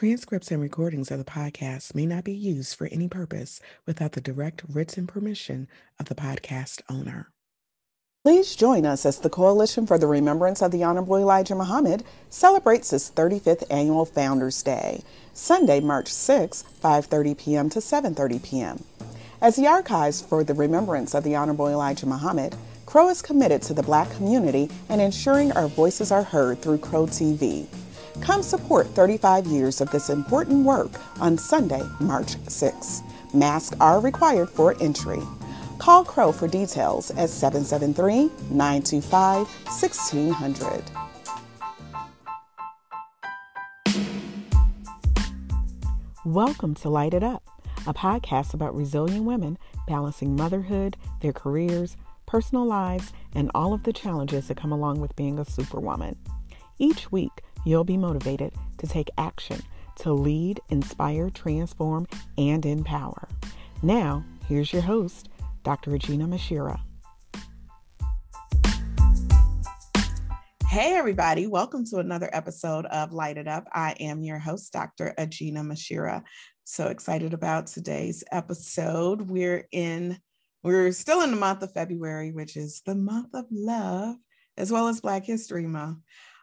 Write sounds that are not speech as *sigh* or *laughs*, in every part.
Transcripts and recordings of the podcast may not be used for any purpose without the direct written permission of the podcast owner. Please join us as the Coalition for the Remembrance of the Honorable Elijah Muhammad celebrates its 35th annual Founders Day, Sunday, March 6, 5:30 p.m. to 7:30 p.m. As the archives for the remembrance of the Honorable Elijah Muhammad, CROE is committed to the black community and ensuring our voices are heard through CROE TV. Come support 35 years of this important work on Sunday, March 6. Masks are required for entry. Call CROE for details at 773 925 1600. Welcome to Light It Up, a podcast about resilient women balancing motherhood, their careers, personal lives, and all of the challenges that come along with being a superwoman. Each week, you'll be motivated to take action to lead, inspire, transform, and empower. Now, here's your host, Dr. Regina Mashira. Hey, everybody, welcome to another episode of Light It Up. I am your host, Dr. Regina Mashira. So excited about today's episode. We're in, we're still in the month of February, which is the month of love, as well as Black History Month.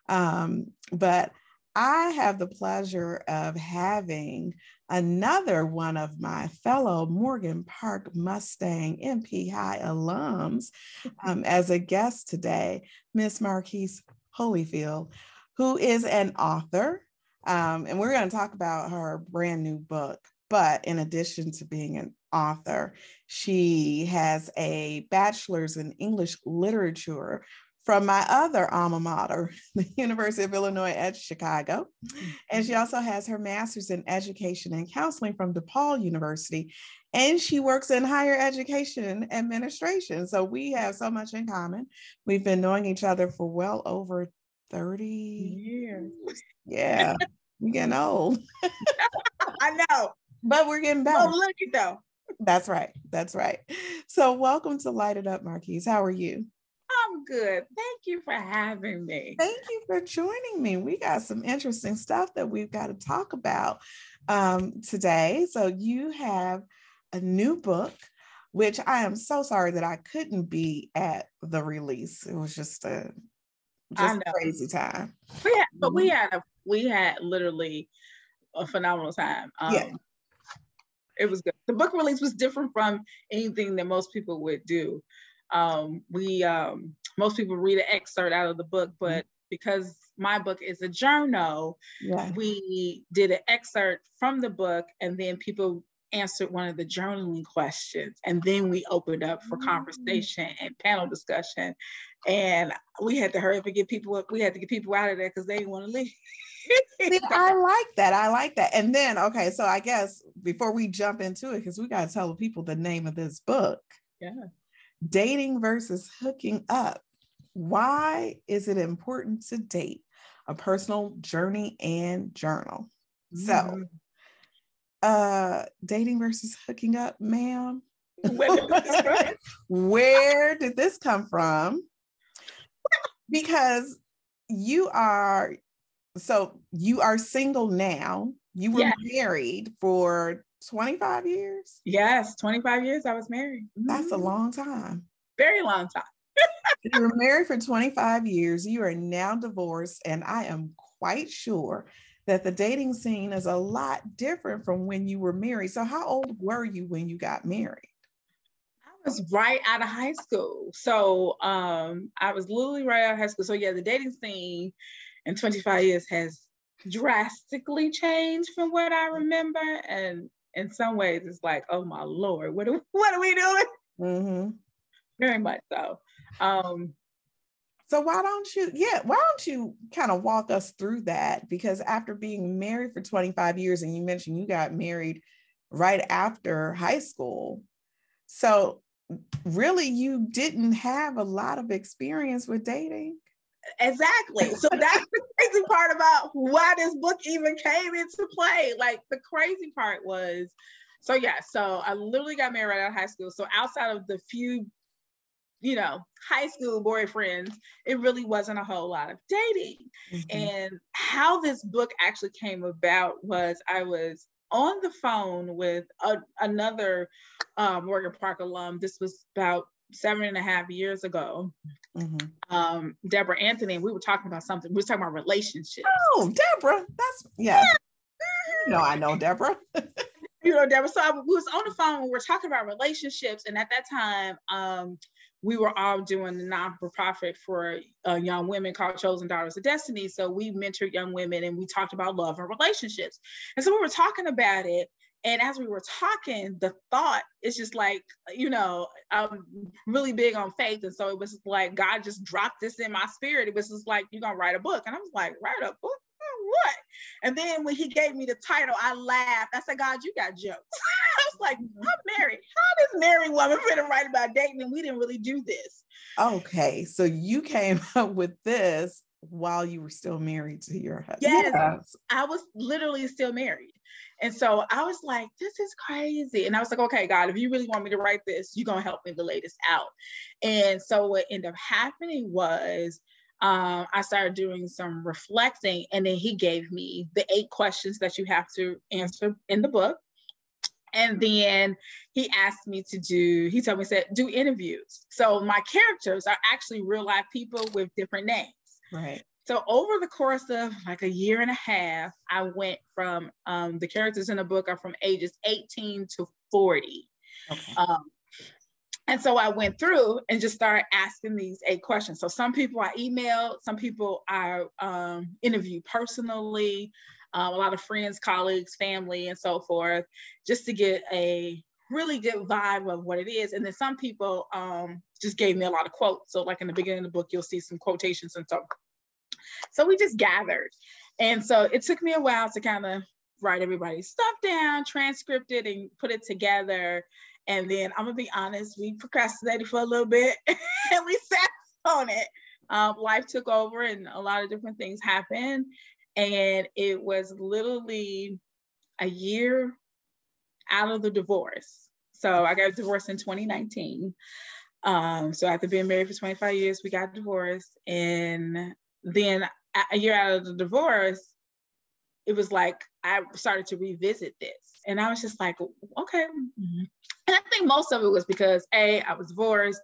Um, but I have the pleasure of having another one of my fellow Morgan Park Mustang MP High alums um, *laughs* as a guest today, Miss Marquise Holyfield, who is an author. Um, and we're going to talk about her brand new book. But in addition to being an author, she has a bachelor's in English literature from my other alma mater, *laughs* the University of Illinois at Chicago. And she also has her master's in education and counseling from DePaul University. And she works in higher education administration. So we have so much in common. We've been knowing each other for well over 30 years. Yeah, we're getting old. *laughs* I know. But we're getting better. Oh, look at though. That's right. That's right. So welcome to Light It Up, Marquise. How are you? Good. Thank you for having me. Thank you for joining me. We got some interesting stuff that we've got to talk about um, today. So, you have a new book, which I am so sorry that I couldn't be at the release. It was just a just crazy time. We had, but we mm-hmm. had a we had literally a phenomenal time. Um, yeah. It was good. The book release was different from anything that most people would do. Um, we um, most people read an excerpt out of the book, mm-hmm. but because my book is a journal, yeah. we did an excerpt from the book, and then people answered one of the journaling questions, and then we opened up for mm-hmm. conversation and panel discussion. And we had to hurry up and get people. We had to get people out of there because they didn't want to leave. See, I like that. I like that. And then, okay, so I guess before we jump into it, because we got to tell the people the name of this book. Yeah dating versus hooking up. Why is it important to date? A personal journey and journal. So, uh, dating versus hooking up, ma'am. *laughs* Where did this come from? Because you are so you are single now. You were yes. married for 25 years? Yes, 25 years I was married. That's a mm-hmm. long time. Very long time. *laughs* you were married for 25 years. You are now divorced, and I am quite sure that the dating scene is a lot different from when you were married. So, how old were you when you got married? I was right out of high school. So, um, I was literally right out of high school. So, yeah, the dating scene in 25 years has drastically changed from what I remember. And in some ways it's like, oh my lord, what are *laughs* what are we doing? Mm-hmm. Very much so. Um, so why don't you, yeah, why don't you kind of walk us through that? Because after being married for 25 years, and you mentioned you got married right after high school. So really you didn't have a lot of experience with dating. Exactly. So that's the *laughs* crazy part about why this book even came into play. Like the crazy part was, so yeah, so I literally got married right out of high school. So outside of the few you know, high school boyfriends, it really wasn't a whole lot of dating. Mm-hmm. And how this book actually came about was I was on the phone with a, another uh, Morgan Park alum. This was about seven and a half years ago. Mm-hmm. Um, Deborah Anthony, we were talking about something. We were talking about relationships. Oh, Deborah, that's yeah. no, I know Deborah. *laughs* you know, Deborah. So I was on the phone. We were talking about relationships, and at that time, um, we were all doing the non-profit for uh, young women called Chosen Daughters of Destiny. So we mentored young women, and we talked about love and relationships. And so we were talking about it. And as we were talking, the thought is just like, you know, I'm really big on faith. And so it was like God just dropped this in my spirit. It was just like, you're gonna write a book. And I was like, write a book? what? And then when he gave me the title, I laughed. I said, God, you got jokes. *laughs* I was like, mm-hmm. I'm married. How does married woman fit to write about dating? And we didn't really do this. Okay. So you came *laughs* up with this while you were still married to your husband. Yes, yes. I was literally still married. And so I was like, this is crazy. And I was like, okay, God, if you really want me to write this, you're going to help me lay this out. And so what ended up happening was um, I started doing some reflecting, and then he gave me the eight questions that you have to answer in the book. And then he asked me to do, he told me, said, do interviews. So my characters are actually real life people with different names. Right. So over the course of like a year and a half, I went from um, the characters in the book are from ages 18 to 40. Okay. Um, and so I went through and just started asking these eight questions. So some people I emailed, some people I um, interviewed personally, um, a lot of friends, colleagues, family, and so forth, just to get a really good vibe of what it is. And then some people um, just gave me a lot of quotes. So like in the beginning of the book, you'll see some quotations and so. So we just gathered. And so it took me a while to kind of write everybody's stuff down, transcript it, and put it together. And then I'm gonna be honest, we procrastinated for a little bit *laughs* and we sat on it. Um, life took over and a lot of different things happened. And it was literally a year out of the divorce. So I got divorced in 2019. Um, so after being married for 25 years, we got divorced. And then a year out of the divorce, it was like I started to revisit this. And I was just like, okay. Mm-hmm. And I think most of it was because A, I was divorced.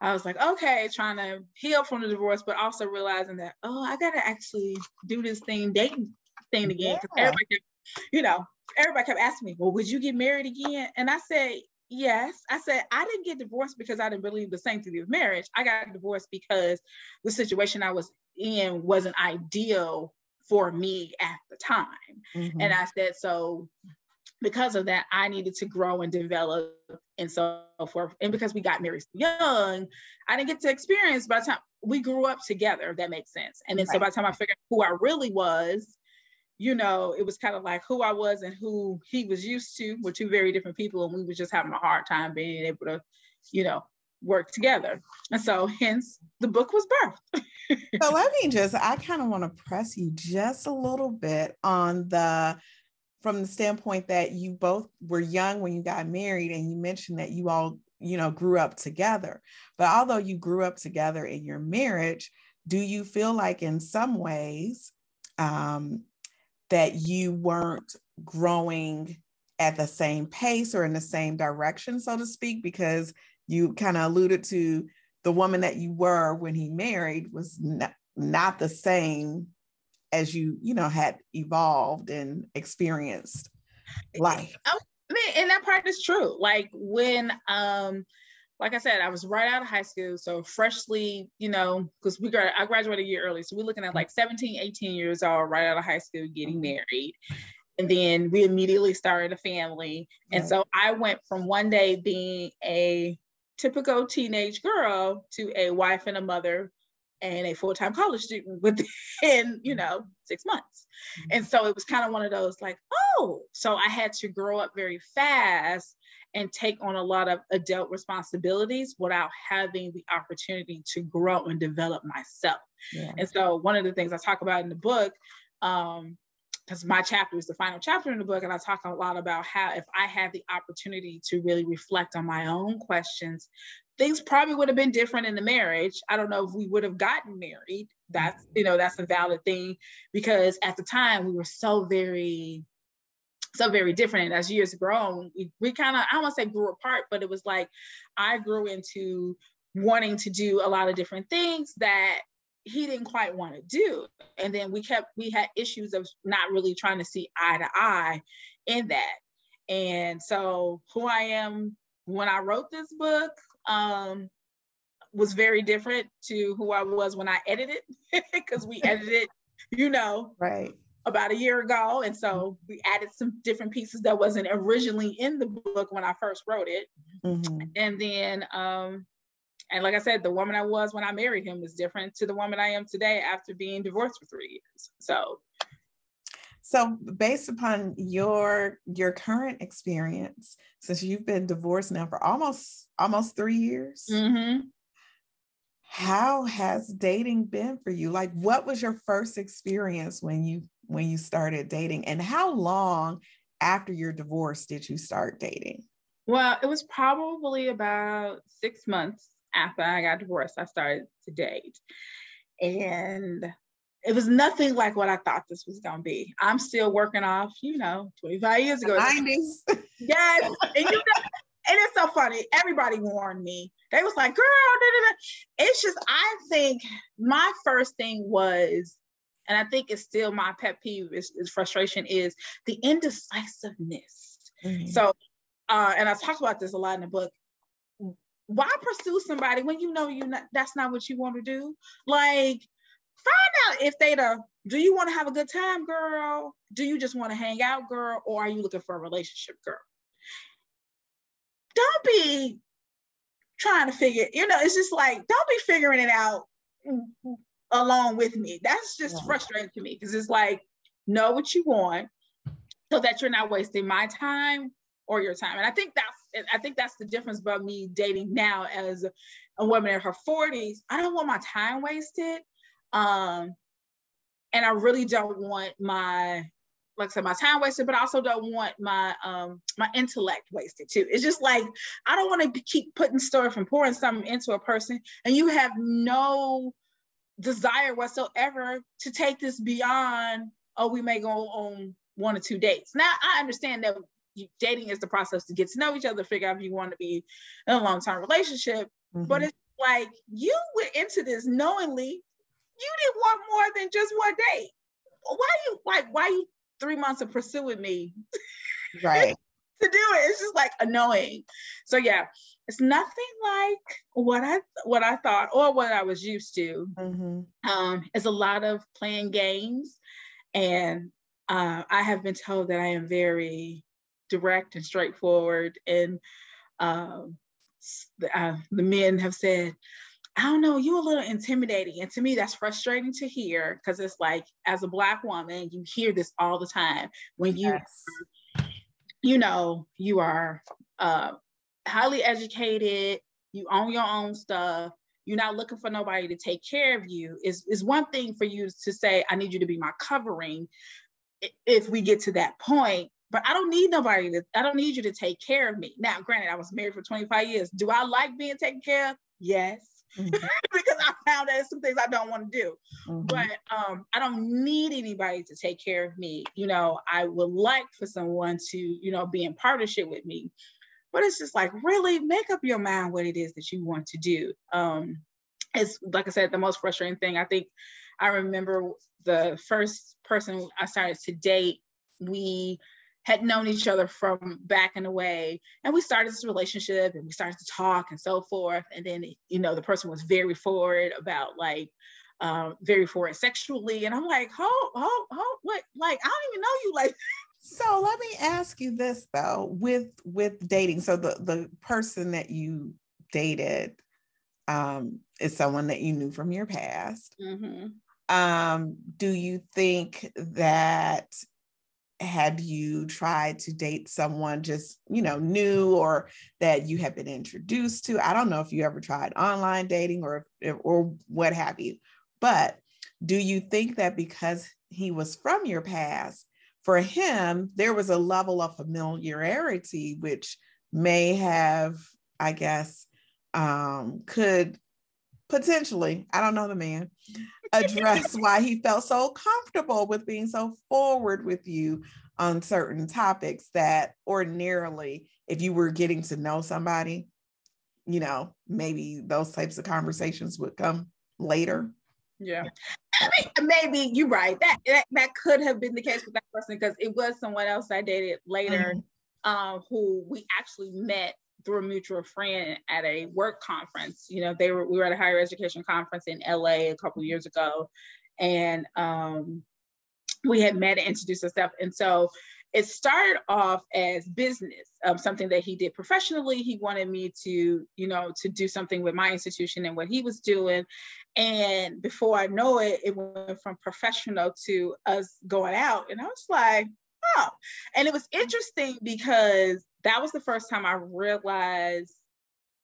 I was like, okay, trying to heal from the divorce, but also realizing that, oh, I gotta actually do this thing, dating thing again. Because yeah. everybody kept, you know, everybody kept asking me, well, would you get married again? And I said, yes. I said, I didn't get divorced because I didn't believe the sanctity of marriage. I got divorced because the situation I was in wasn't ideal for me at the time. Mm-hmm. And I said, so because of that, I needed to grow and develop and so forth. And because we got married young, I didn't get to experience by the time we grew up together, if that makes sense. And then right. so by the time I figured who I really was, you know, it was kind of like who I was and who he was used to were two very different people. And we were just having a hard time being able to, you know, work together. And so hence the book was birthed. *laughs* so let me just, I kind of want to press you just a little bit on the from the standpoint that you both were young when you got married and you mentioned that you all you know grew up together but although you grew up together in your marriage do you feel like in some ways um, that you weren't growing at the same pace or in the same direction so to speak because you kind of alluded to the woman that you were when he married was not, not the same as you you know had evolved and experienced life. I mean, and that part is true. Like when um like I said, I was right out of high school. So freshly, you know, because we got I graduated a year early. So we're looking at like 17, 18 years old, right out of high school, getting mm-hmm. married. And then we immediately started a family. And so I went from one day being a typical teenage girl to a wife and a mother and a full-time college student within *laughs* you know six months mm-hmm. and so it was kind of one of those like oh so i had to grow up very fast and take on a lot of adult responsibilities without having the opportunity to grow and develop myself yeah. and so one of the things i talk about in the book um, because my chapter is the final chapter in the book, and I talk a lot about how if I had the opportunity to really reflect on my own questions, things probably would have been different in the marriage. I don't know if we would have gotten married. That's you know that's a valid thing because at the time we were so very so very different. And as years grown, we, we kind of, I don't want to say grew apart, but it was like I grew into wanting to do a lot of different things that he didn't quite want to do. And then we kept, we had issues of not really trying to see eye to eye in that. And so who I am when I wrote this book um, was very different to who I was when I edited *laughs* because we *laughs* edited, you know, right about a year ago. And so we added some different pieces that wasn't originally in the book when I first wrote it. Mm-hmm. And then um, and like I said, the woman I was when I married him was different to the woman I am today after being divorced for three years. So so based upon your your current experience, since you've been divorced now for almost almost three years, mm-hmm. how has dating been for you? Like what was your first experience when you when you started dating and how long after your divorce did you start dating? Well, it was probably about six months after I got divorced, I started to date. And it was nothing like what I thought this was gonna be. I'm still working off, you know, 25 years ago. 90s. *laughs* Yes. and you know, and it's so funny. Everybody warned me. They was like, girl, da, da, da. it's just I think my first thing was, and I think it's still my pet peeve is, is frustration, is the indecisiveness. Mm-hmm. So uh, and I talk about this a lot in the book why pursue somebody when you know you not that's not what you want to do? Like find out if they the do you want to have a good time, girl? Do you just want to hang out, girl? Or are you looking for a relationship, girl? Don't be trying to figure, you know, it's just like, don't be figuring it out along with me. That's just yeah. frustrating to me because it's like, know what you want so that you're not wasting my time or your time. And I think that's I think that's the difference about me dating now as a, a woman in her 40s. I don't want my time wasted. Um, and I really don't want my like I said, my time wasted, but I also don't want my um my intellect wasted too. It's just like I don't want to keep putting stuff and pouring something into a person, and you have no desire whatsoever to take this beyond. Oh, we may go on one or two dates. Now I understand that dating is the process to get to know each other, figure out if you want to be in a long term relationship. Mm-hmm. But it's like you went into this knowingly you didn't want more than just one date. Why you like why you three months of pursuing me? Right. *laughs* to do it. It's just like annoying. So yeah, it's nothing like what I what I thought or what I was used to. Mm-hmm. Um, it's a lot of playing games, and uh, I have been told that I am very direct and straightforward. And um, uh, the men have said, I don't know, you're a little intimidating. And to me, that's frustrating to hear because it's like, as a Black woman, you hear this all the time when you, yes. you know, you are uh, highly educated, you own your own stuff, you're not looking for nobody to take care of you. Is is one thing for you to say, I need you to be my covering if we get to that point but I don't need nobody to, I don't need you to take care of me. Now, granted, I was married for 25 years. Do I like being taken care of? Yes. Mm-hmm. *laughs* because I found that some things I don't want to do. Mm-hmm. But um, I don't need anybody to take care of me. You know, I would like for someone to, you know, be in partnership with me. But it's just like, really make up your mind what it is that you want to do. Um, it's like I said, the most frustrating thing. I think I remember the first person I started to date, we had known each other from back in the way. And we started this relationship and we started to talk and so forth. And then, you know, the person was very forward about like, um, very forward sexually. And I'm like, oh, oh, oh, what? Like, I don't even know you like. So let me ask you this though, with with dating. So the the person that you dated um, is someone that you knew from your past. Mm-hmm. Um, do you think that had you tried to date someone just you know new or that you have been introduced to i don't know if you ever tried online dating or or what have you but do you think that because he was from your past for him, there was a level of familiarity which may have, I guess, um, could potentially, I don't know the man, *laughs* address why he felt so comfortable with being so forward with you on certain topics that ordinarily, if you were getting to know somebody, you know, maybe those types of conversations would come later. Yeah. I *laughs* mean, maybe you're right. That, that that could have been the case with that person because it was someone else I dated later, mm-hmm. um, who we actually met through a mutual friend at a work conference. You know, they were we were at a higher education conference in LA a couple years ago, and um, we had met and introduced ourselves. And so it started off as business, um, something that he did professionally. He wanted me to, you know, to do something with my institution and what he was doing. And before I know it, it went from professional to us going out. And I was like, oh. And it was interesting because that was the first time I realized,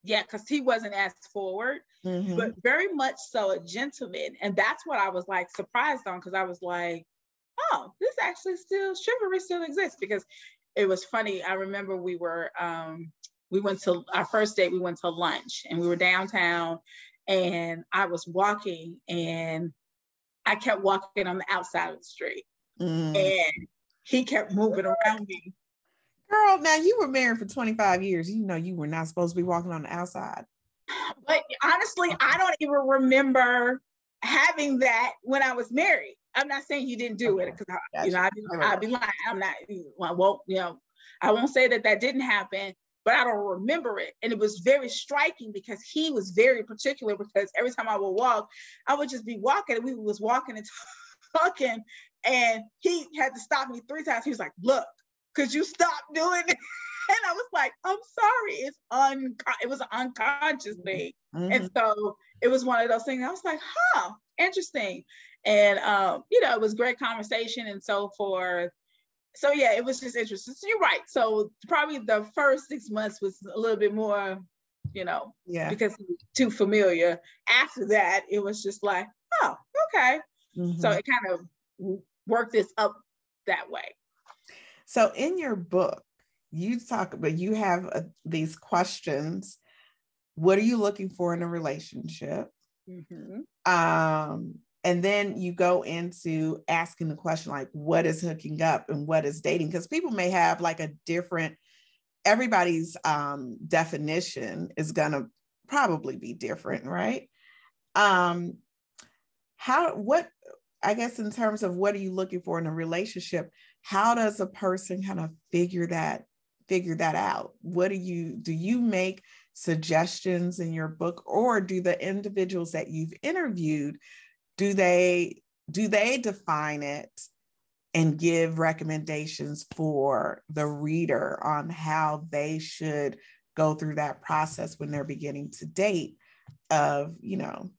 yeah, because he wasn't as forward, mm-hmm. but very much so a gentleman. And that's what I was like surprised on because I was like, oh, this actually still chivalry still exists because it was funny. I remember we were um, we went to our first date. We went to lunch and we were downtown, and I was walking and I kept walking on the outside of the street, mm. and he kept moving around me. Girl, now you were married for 25 years. You know you were not supposed to be walking on the outside. But honestly, I don't even remember having that when I was married. I'm not saying you didn't do okay. it because you know I'd be, I'd be lying. I'm not. I won't. You know, I won't say that that didn't happen, but I don't remember it. And it was very striking because he was very particular. Because every time I would walk, I would just be walking, and we was walking and *laughs* talking, and he had to stop me three times. He was like, "Look, could you stop doing it?" *laughs* And I was like, I'm sorry. It's un it was an unconscious thing. Mm-hmm. And so it was one of those things. I was like, huh, interesting. And um, you know, it was great conversation and so forth. So yeah, it was just interesting. So you're right. So probably the first six months was a little bit more, you know, yeah, because too familiar. After that, it was just like, oh, okay. Mm-hmm. So it kind of worked this up that way. So in your book, you talk about you have uh, these questions. What are you looking for in a relationship? Mm-hmm. Um, and then you go into asking the question like what is hooking up and what is dating? Because people may have like a different everybody's um, definition is going to probably be different right? Um how what i guess in terms of what are you looking for in a relationship how does a person kind of figure that figure that out? What do you do you make suggestions in your book or do the individuals that you've interviewed do they do they define it and give recommendations for the reader on how they should go through that process when they're beginning to date of you know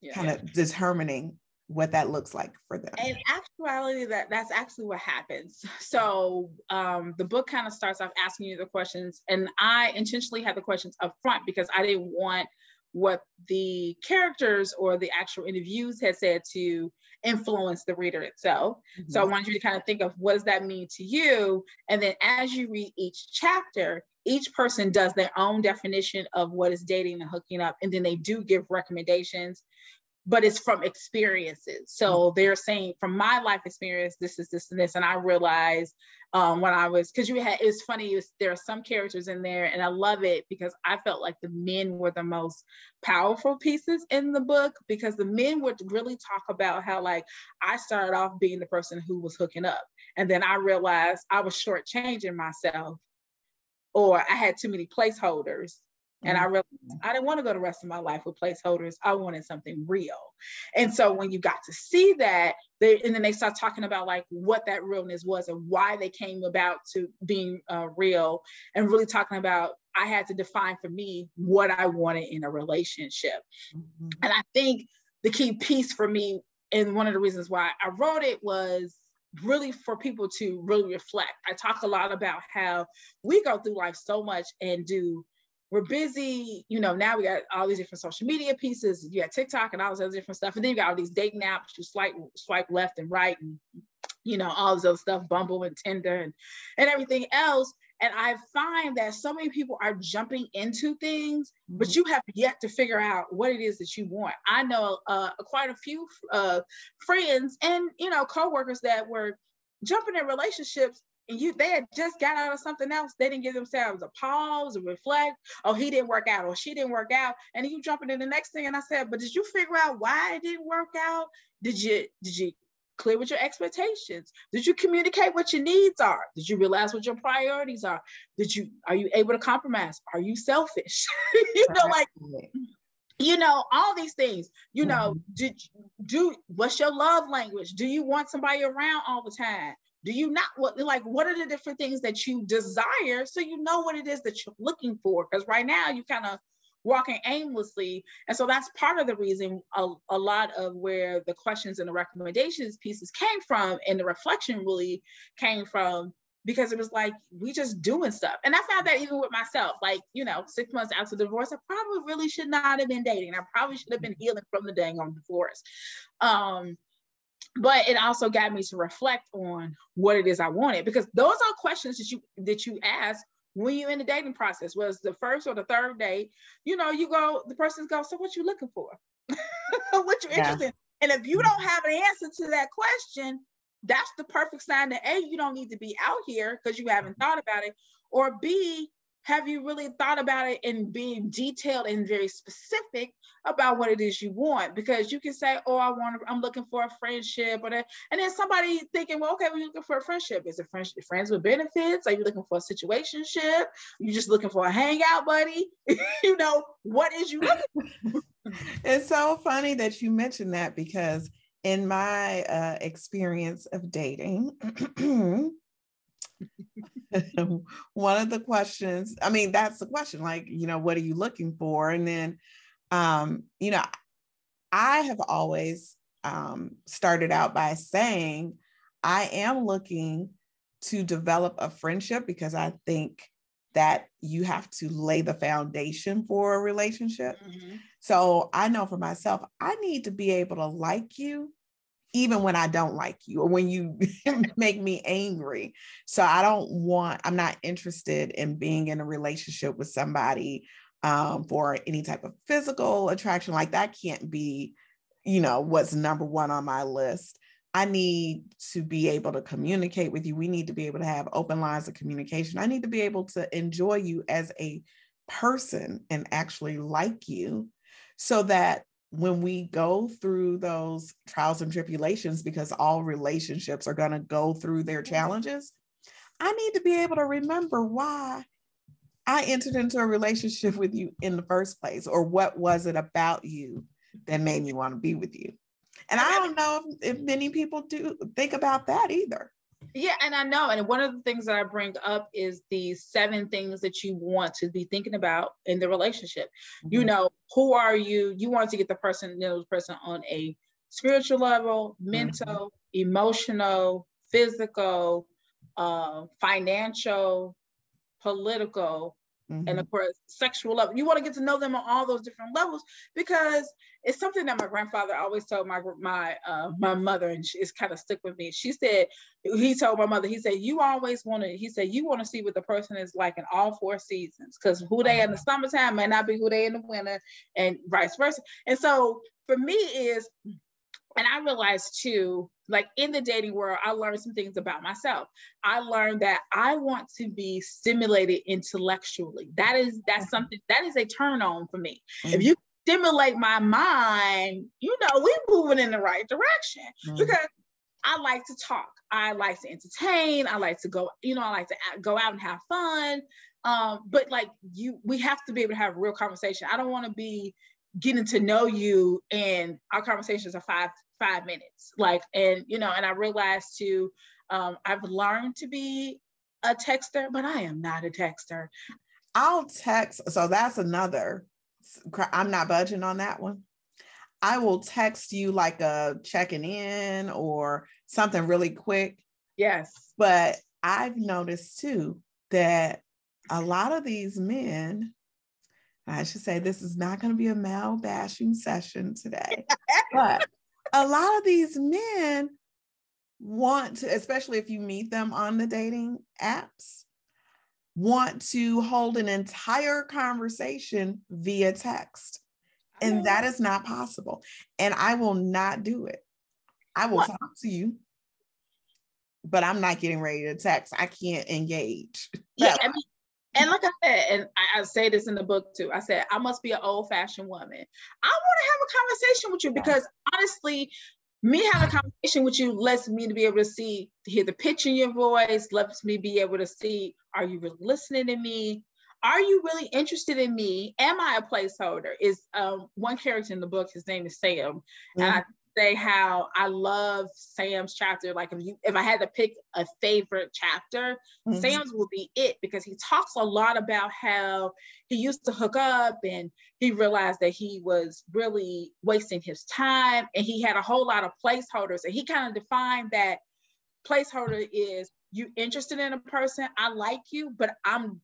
yeah, kind of determining what that looks like for them. In actuality, that that's actually what happens. So um, the book kind of starts off asking you the questions, and I intentionally had the questions up front because I didn't want what the characters or the actual interviews had said to influence the reader itself. Mm-hmm. So I wanted you to kind of think of what does that mean to you? And then as you read each chapter, each person does their own definition of what is dating and hooking up. And then they do give recommendations but it's from experiences. So mm-hmm. they're saying from my life experience, this is this and this. And I realized um, when I was, because you had, it's funny, it was, there are some characters in there, and I love it because I felt like the men were the most powerful pieces in the book because the men would really talk about how, like, I started off being the person who was hooking up. And then I realized I was shortchanging myself or I had too many placeholders and I mm-hmm. realized I didn't want to go the rest of my life with placeholders. I wanted something real. And so when you got to see that, they, and then they start talking about like what that realness was and why they came about to being uh, real and really talking about I had to define for me what I wanted in a relationship. Mm-hmm. And I think the key piece for me, and one of the reasons why I wrote it was really for people to really reflect. I talk a lot about how we go through life so much and do we're busy, you know, now we got all these different social media pieces, you got TikTok and all this other different stuff. And then you got all these dating apps, you swipe, swipe left and right and you know, all this other stuff, Bumble and Tinder and, and everything else. And I find that so many people are jumping into things, mm-hmm. but you have yet to figure out what it is that you want. I know uh, quite a few uh, friends and you know coworkers that were jumping in relationships and you they had just got out of something else. They didn't give themselves a pause or reflect. Oh he didn't work out or she didn't work out. And you jumping in the next thing and i said but did you figure out why it didn't work out? Did you did you clear with your expectations? Did you communicate what your needs are? Did you realize what your priorities are? Did you are you able to compromise? Are you selfish? *laughs* You know like you know all these things. You know mm-hmm. did do what's your love language? Do you want somebody around all the time do you not what like what are the different things that you desire so you know what it is that you're looking for because right now you kind of walking aimlessly and so that's part of the reason a, a lot of where the questions and the recommendations pieces came from and the reflection really came from because it was like we just doing stuff. And I found that even with myself, like, you know, six months after divorce, I probably really should not have been dating. I probably should have been healing from the dang on divorce. Um, but it also got me to reflect on what it is I wanted because those are questions that you that you ask when you're in the dating process. Was the first or the third date, you know, you go, the person's go, so what you looking for? *laughs* what you yeah. interested in? And if you don't have an answer to that question, that's the perfect sign that A, you don't need to be out here because you haven't thought about it, or B, have you really thought about it and being detailed and very specific about what it is you want? Because you can say, "Oh, I want, I'm looking for a friendship," or that, and then somebody thinking, "Well, okay, we're looking for a friendship. Is it friends, friends with benefits? Are you looking for a situationship? You just looking for a hangout buddy? *laughs* you know, what is you looking?" *laughs* it's so funny that you mentioned that because in my uh, experience of dating. *clears throat* *laughs* one of the questions i mean that's the question like you know what are you looking for and then um you know i have always um started out by saying i am looking to develop a friendship because i think that you have to lay the foundation for a relationship mm-hmm. so i know for myself i need to be able to like you even when I don't like you or when you *laughs* make me angry. So I don't want, I'm not interested in being in a relationship with somebody um, for any type of physical attraction. Like that can't be, you know, what's number one on my list. I need to be able to communicate with you. We need to be able to have open lines of communication. I need to be able to enjoy you as a person and actually like you so that when we go through those trials and tribulations, because all relationships are going to go through their challenges, I need to be able to remember why I entered into a relationship with you in the first place, or what was it about you that made me want to be with you. And I don't know if, if many people do think about that either. Yeah, and I know. And one of the things that I bring up is the seven things that you want to be thinking about in the relationship. Mm-hmm. You know, who are you? You want to get the person, you know, the person on a spiritual level, mental, mm-hmm. emotional, physical, uh, financial, political, Mm-hmm. and of course sexual love. You want to get to know them on all those different levels because it's something that my grandfather always told my my uh, my mother and it's kind of stuck with me. She said he told my mother he said you always want to he said you want to see what the person is like in all four seasons because who they are in the summertime may not be who they in the winter and vice versa. And so for me is and I realized too, like in the dating world, I learned some things about myself. I learned that I want to be stimulated intellectually. That is that's mm-hmm. something that is a turn on for me. Mm-hmm. If you stimulate my mind, you know, we're moving in the right direction mm-hmm. because I like to talk. I like to entertain. I like to go, you know, I like to go out and have fun. Um, but like you, we have to be able to have real conversation. I don't want to be getting to know you and our conversations are five five minutes like and you know and i realized too um, i've learned to be a texter but i am not a texter. I'll text so that's another i'm not budging on that one. I will text you like a checking in or something really quick. Yes. But i've noticed too that a lot of these men I should say this is not going to be a male bashing session today, *laughs* but a lot of these men want to, especially if you meet them on the dating apps, want to hold an entire conversation via text. And oh. that is not possible. And I will not do it. I will what? talk to you, but I'm not getting ready to text. I can't engage. Yeah, *laughs* I mean, and like I said, and I, I, say this in the book too. I said I must be an old-fashioned woman. I want to have a conversation with you because honestly, me having a conversation with you lets me to be able to see, to hear the pitch in your voice, lets me be able to see, are you really listening to me? Are you really interested in me? Am I a placeholder? Is um, one character in the book, his name is Sam. Mm-hmm. And I say how I love Sam's chapter. Like if you if I had to pick a favorite chapter, mm-hmm. Sam's will be it because he talks a lot about how he used to hook up and he realized that he was really wasting his time and he had a whole lot of placeholders and he kind of defined that placeholder is you interested in a person, I like you, but I'm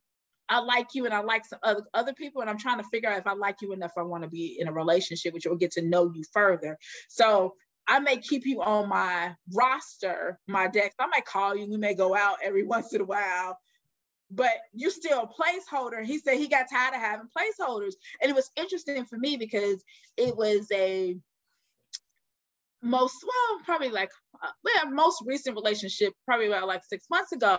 I like you and I like some other, other people, and I'm trying to figure out if I like you enough, I want to be in a relationship with you or get to know you further. So I may keep you on my roster, my decks. I might call you. We may go out every *laughs* once in a while, but you're still a placeholder. He said he got tired of having placeholders. And it was interesting for me because it was a most well probably like uh, yeah most recent relationship probably about like six months ago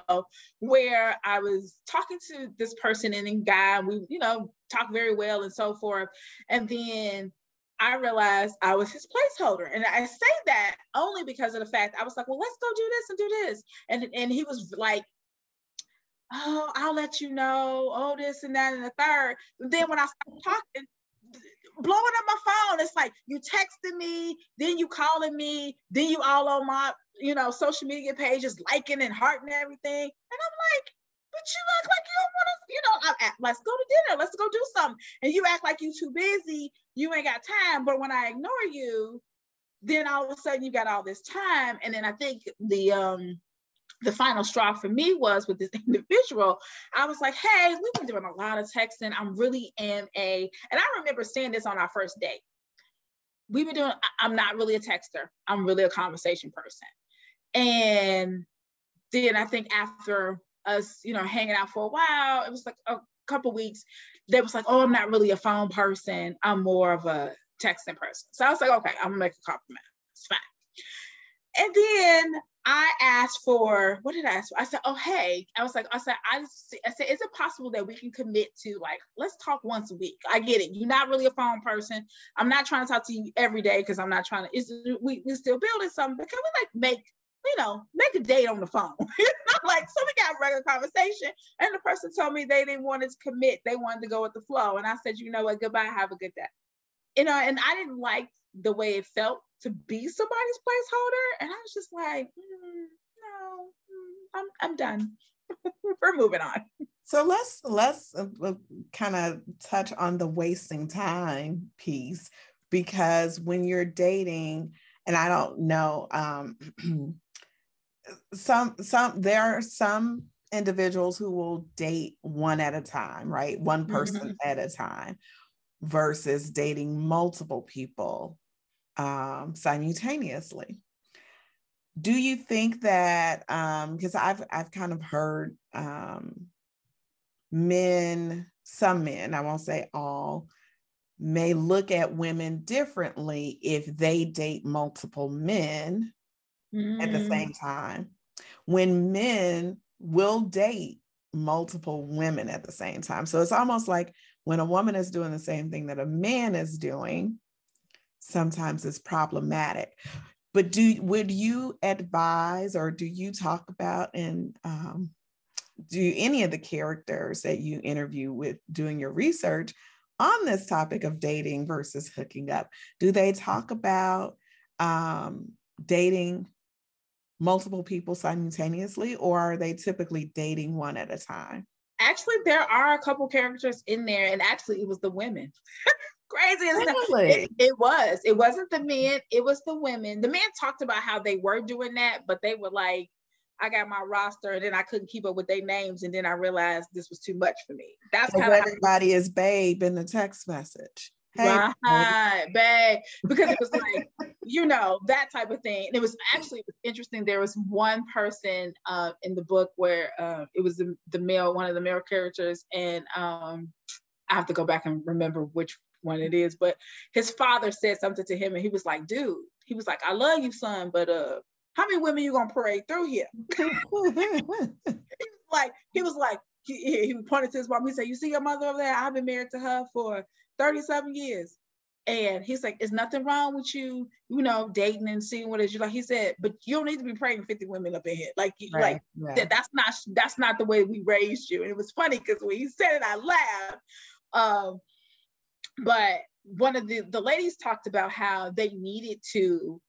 where i was talking to this person and then guy we you know talk very well and so forth. And then i realized i was his placeholder. And i say that only because of the fact i was like well let's go do this and do this. And and he was like oh i'll let you know oh this and that and the third. Then when i started talking blowing up my phone. It's like you texting me, then you calling me, then you all on my, you know, social media pages, liking and hearting everything. And I'm like, but you act like you don't want to, you know, I, let's go to dinner, let's go do something. And you act like you too busy, you ain't got time. But when I ignore you, then all of a sudden you got all this time. And then I think the um the final straw for me was with this *laughs* individual. I was like, hey, we've been doing a lot of texting. I'm really am a, and I remember saying this on our first date. We've been doing, I'm not really a texter. I'm really a conversation person. And then I think after us, you know, hanging out for a while, it was like a couple weeks, they was like, oh, I'm not really a phone person. I'm more of a texting person. So I was like, okay, I'm gonna make a compliment. It's fine. And then I asked for what did I ask for? I said, "Oh, hey." I was like, I said, I, I said, is it possible that we can commit to like, let's talk once a week? I get it. You're not really a phone person. I'm not trying to talk to you every day because I'm not trying to. Is we we still building something? But can we like make you know make a date on the phone? *laughs* not like so we got regular conversation, and the person told me they didn't want to commit. They wanted to go with the flow, and I said, you know what? Goodbye. Have a good day. You know, and I didn't like the way it felt to be somebody's placeholder. And I was just like, mm, no, mm, I'm, I'm done. *laughs* We're moving on. So let's let's uh, uh kind of touch on the wasting time piece because when you're dating, and I don't know, um, *clears throat* some some there are some individuals who will date one at a time, right? One person mm-hmm. at a time versus dating multiple people um, simultaneously. Do you think that because um, I've I've kind of heard um, men, some men, I won't say all, may look at women differently if they date multiple men mm. at the mm. same time. When men will date multiple women at the same time. So it's almost like when a woman is doing the same thing that a man is doing, sometimes it's problematic. But do would you advise or do you talk about and um, do any of the characters that you interview with doing your research on this topic of dating versus hooking up? Do they talk about um, dating multiple people simultaneously, or are they typically dating one at a time? Actually, there are a couple characters in there, and actually, it was the women. *laughs* crazy really? it, it was. It wasn't the men, it was the women. The men talked about how they were doing that, but they were like, I got my roster and then I couldn't keep up with their names. And then I realized this was too much for me. That's so of everybody is babe in the text message. Hey, right, babe. Because it was like, you know that type of thing. And it was actually interesting. There was one person uh, in the book where uh, it was the, the, male, one of the male characters, and um, I have to go back and remember which one it is. But his father said something to him, and he was like, "Dude," he was like, "I love you, son, but uh, how many women you gonna parade through here?" *laughs* he was like, he was like, he, he pointed to his mom. He said, "You see your mother over there? I've been married to her for 37 years." And he's like, "Is nothing wrong with you, you know, dating and seeing what is you like?" He said, "But you don't need to be praying 50 women up in here. Like, right, like right. That, that's not that's not the way we raised you." And it was funny because when he said it, I laughed. Um, but one of the the ladies talked about how they needed to,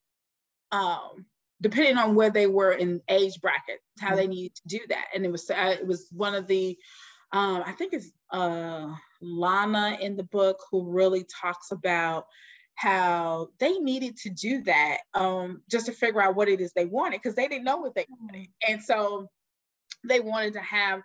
um, depending on where they were in age bracket, how mm-hmm. they needed to do that. And it was uh, it was one of the um, I think it's uh, Lana in the book who really talks about how they needed to do that um, just to figure out what it is they wanted because they didn't know what they wanted. And so they wanted to have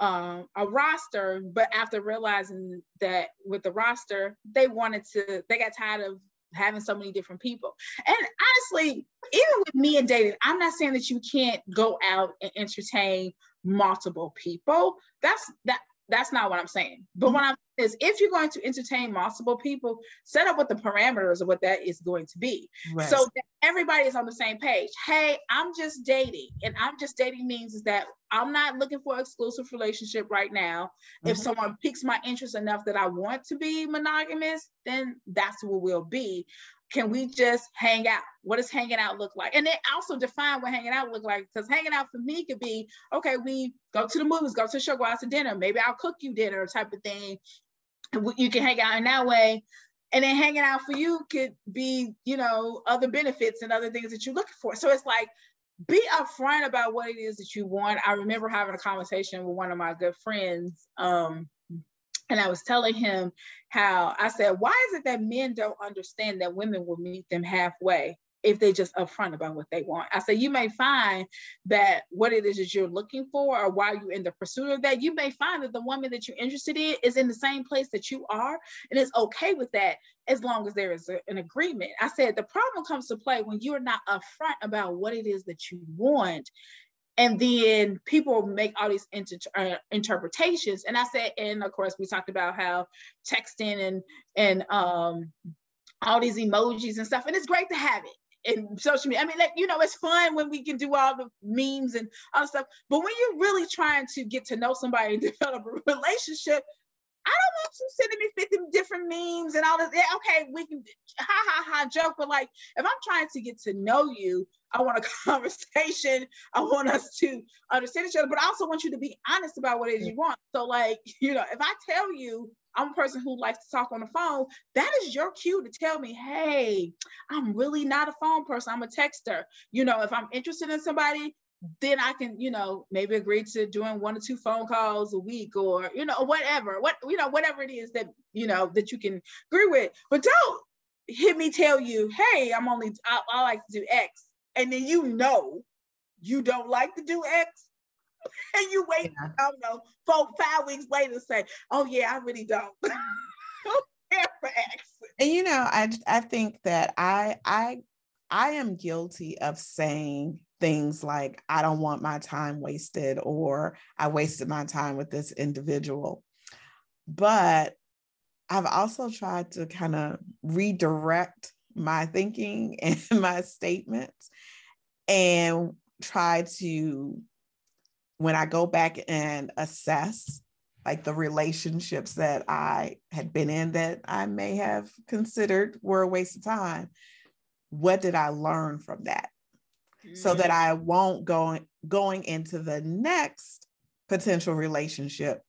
um, a roster, but after realizing that with the roster, they wanted to, they got tired of having so many different people. And honestly, even with me and dating, I'm not saying that you can't go out and entertain multiple people. That's that that's not what I'm saying. But what I'm is if you're going to entertain multiple people, set up what the parameters of what that is going to be. Right. So that everybody is on the same page. Hey, I'm just dating. And I'm just dating means is that I'm not looking for exclusive relationship right now. Mm-hmm. If someone piques my interest enough that I want to be monogamous, then that's what we'll be can we just hang out? What does hanging out look like? And then also define what hanging out look like. Because hanging out for me could be, okay, we go to the movies, go to the show, go out to dinner. Maybe I'll cook you dinner type of thing. You can hang out in that way. And then hanging out for you could be, you know, other benefits and other things that you're looking for. So it's like, be upfront about what it is that you want. I remember having a conversation with one of my good friends um, and I was telling him how I said, why is it that men don't understand that women will meet them halfway if they just upfront about what they want? I said, you may find that what it is that you're looking for, or why you're in the pursuit of that, you may find that the woman that you're interested in is in the same place that you are, and it's okay with that as long as there is a, an agreement. I said, the problem comes to play when you're not upfront about what it is that you want and then people make all these inter- uh, interpretations. And i said and of course we talked about how texting and and um all these emojis and stuff. And it's great to have it in social media. I mean like you know it's fun when we can do all the memes and all stuff. But when you're really trying to get to know somebody and *laughs* develop a relationship I don't want you sending me 50 different memes and all this. Yeah, okay, we can ha ha ha joke, but like if I'm trying to get to know you, I want a *laughs* conversation. I want us to understand each other, but I also want you to be honest about what it is you want. So, like, *laughs* you know, if I tell you I'm a person who likes to talk on the phone, that is your cue to tell me, hey, I'm really not a phone person. I'm a texter. You know, if I'm interested in somebody, then I can, you know, maybe agree to doing one or two phone calls a week or, you know, whatever, what, you know, whatever it is that, you know, that you can agree with. But don't hit me tell you, hey, I'm only, I, I like to do X. And then you know you don't like to do X. *laughs* And you wait, yeah. I don't know, four, five weeks later to say, oh yeah, I really don't. *laughs* and you know, I I think that I I I am guilty of saying things like, I don't want my time wasted, or I wasted my time with this individual. But I've also tried to kind of redirect my thinking *laughs* and my statements and try to, when I go back and assess like the relationships that I had been in that I may have considered were a waste of time, what did I learn from that? So that mm-hmm. I won't go going into the next potential relationship.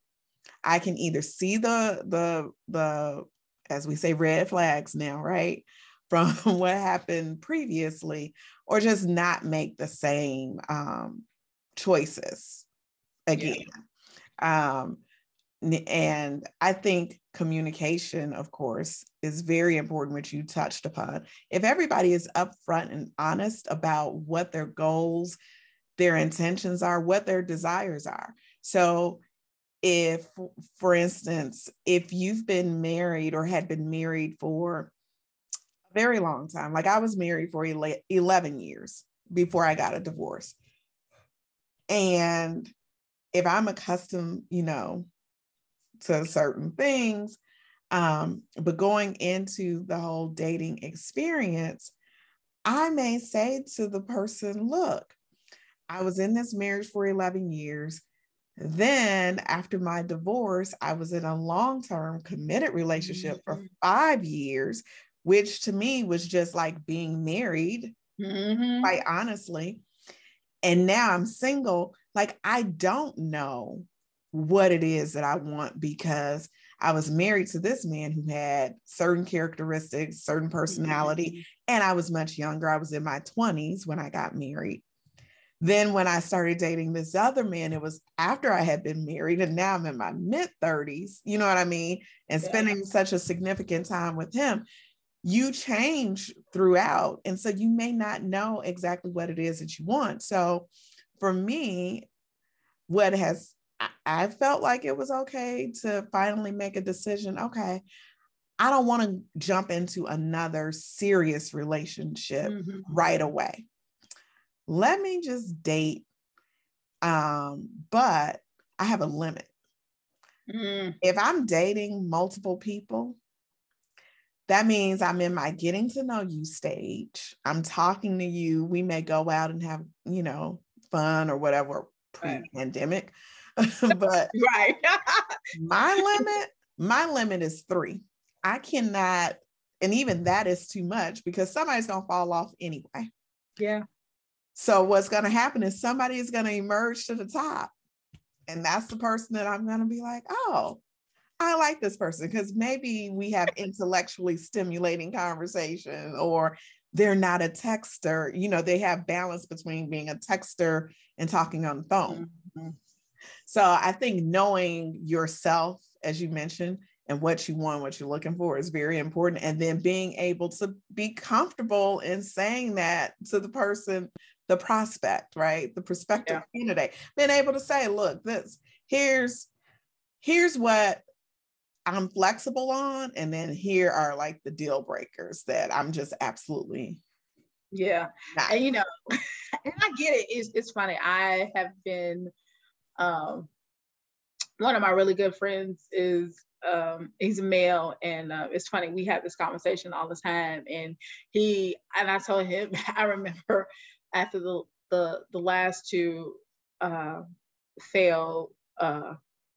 I can either see the the the as we say red flags now, right? *laughs* From what happened previously, or just not make the same um, choices again. Yeah. Um, and I think communication, of course, is very important, which you touched upon. If everybody is upfront and honest about what their goals, their intentions are, what their desires are. So, if, for instance, if you've been married or had been married for a very long time. Like I was married for 11 years before I got a divorce. And if I'm accustomed, you know, to certain things, um, but going into the whole dating experience, I may say to the person, look, I was in this marriage for 11 years. Then, after my divorce, I was in a long term committed relationship mm-hmm. for five years, which to me was just like being married, mm-hmm. quite honestly. And now I'm single. Like, I don't know what it is that I want because I was married to this man who had certain characteristics, certain personality, mm-hmm. and I was much younger. I was in my 20s when I got married. Then, when I started dating this other man, it was after I had been married, and now I'm in my mid 30s, you know what I mean? And spending yeah. such a significant time with him, you change throughout. And so, you may not know exactly what it is that you want. So, for me, what has I felt like it was okay to finally make a decision. Okay, I don't want to jump into another serious relationship mm-hmm. right away. Let me just date. Um, but I have a limit. Mm. If I'm dating multiple people, that means I'm in my getting to know you stage. I'm talking to you. We may go out and have, you know, fun or whatever pre pandemic. Right. *laughs* but *laughs* right. my limit, my limit is three. I cannot, and even that is too much because somebody's gonna fall off anyway. Yeah. So what's gonna happen is somebody is gonna emerge to the top. And that's the person that I'm gonna be like, oh, I like this person because maybe we have *laughs* intellectually stimulating conversation or they're not a texter. You know, they have balance between being a texter and talking on the phone. Mm-hmm. So I think knowing yourself, as you mentioned, and what you want, what you're looking for is very important. And then being able to be comfortable in saying that to the person, the prospect, right? The prospective yeah. candidate, being able to say, look, this here's here's what I'm flexible on. And then here are like the deal breakers that I'm just absolutely yeah. Not. And you know, *laughs* and I get it. It's, it's funny. I have been um, one of my really good friends is um, he's a male, and uh, it's funny we have this conversation all the time. And he and I told him *laughs* I remember after the the the last two uh, failed uh,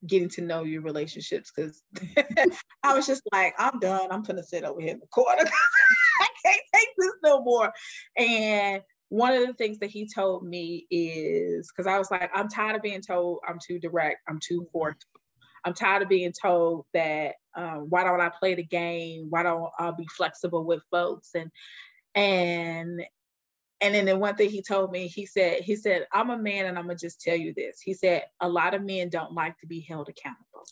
getting to know your relationships because *laughs* I was just like, I'm done. I'm gonna sit over here in the corner. *laughs* I can't take this no more. And one of the things that he told me is because I was like, I'm tired of being told I'm too direct, I'm too forceful. I'm tired of being told that um, why don't I play the game? Why don't I be flexible with folks? And and and then the one thing he told me, he said, he said, I'm a man and I'm gonna just tell you this. He said, a lot of men don't like to be held accountable.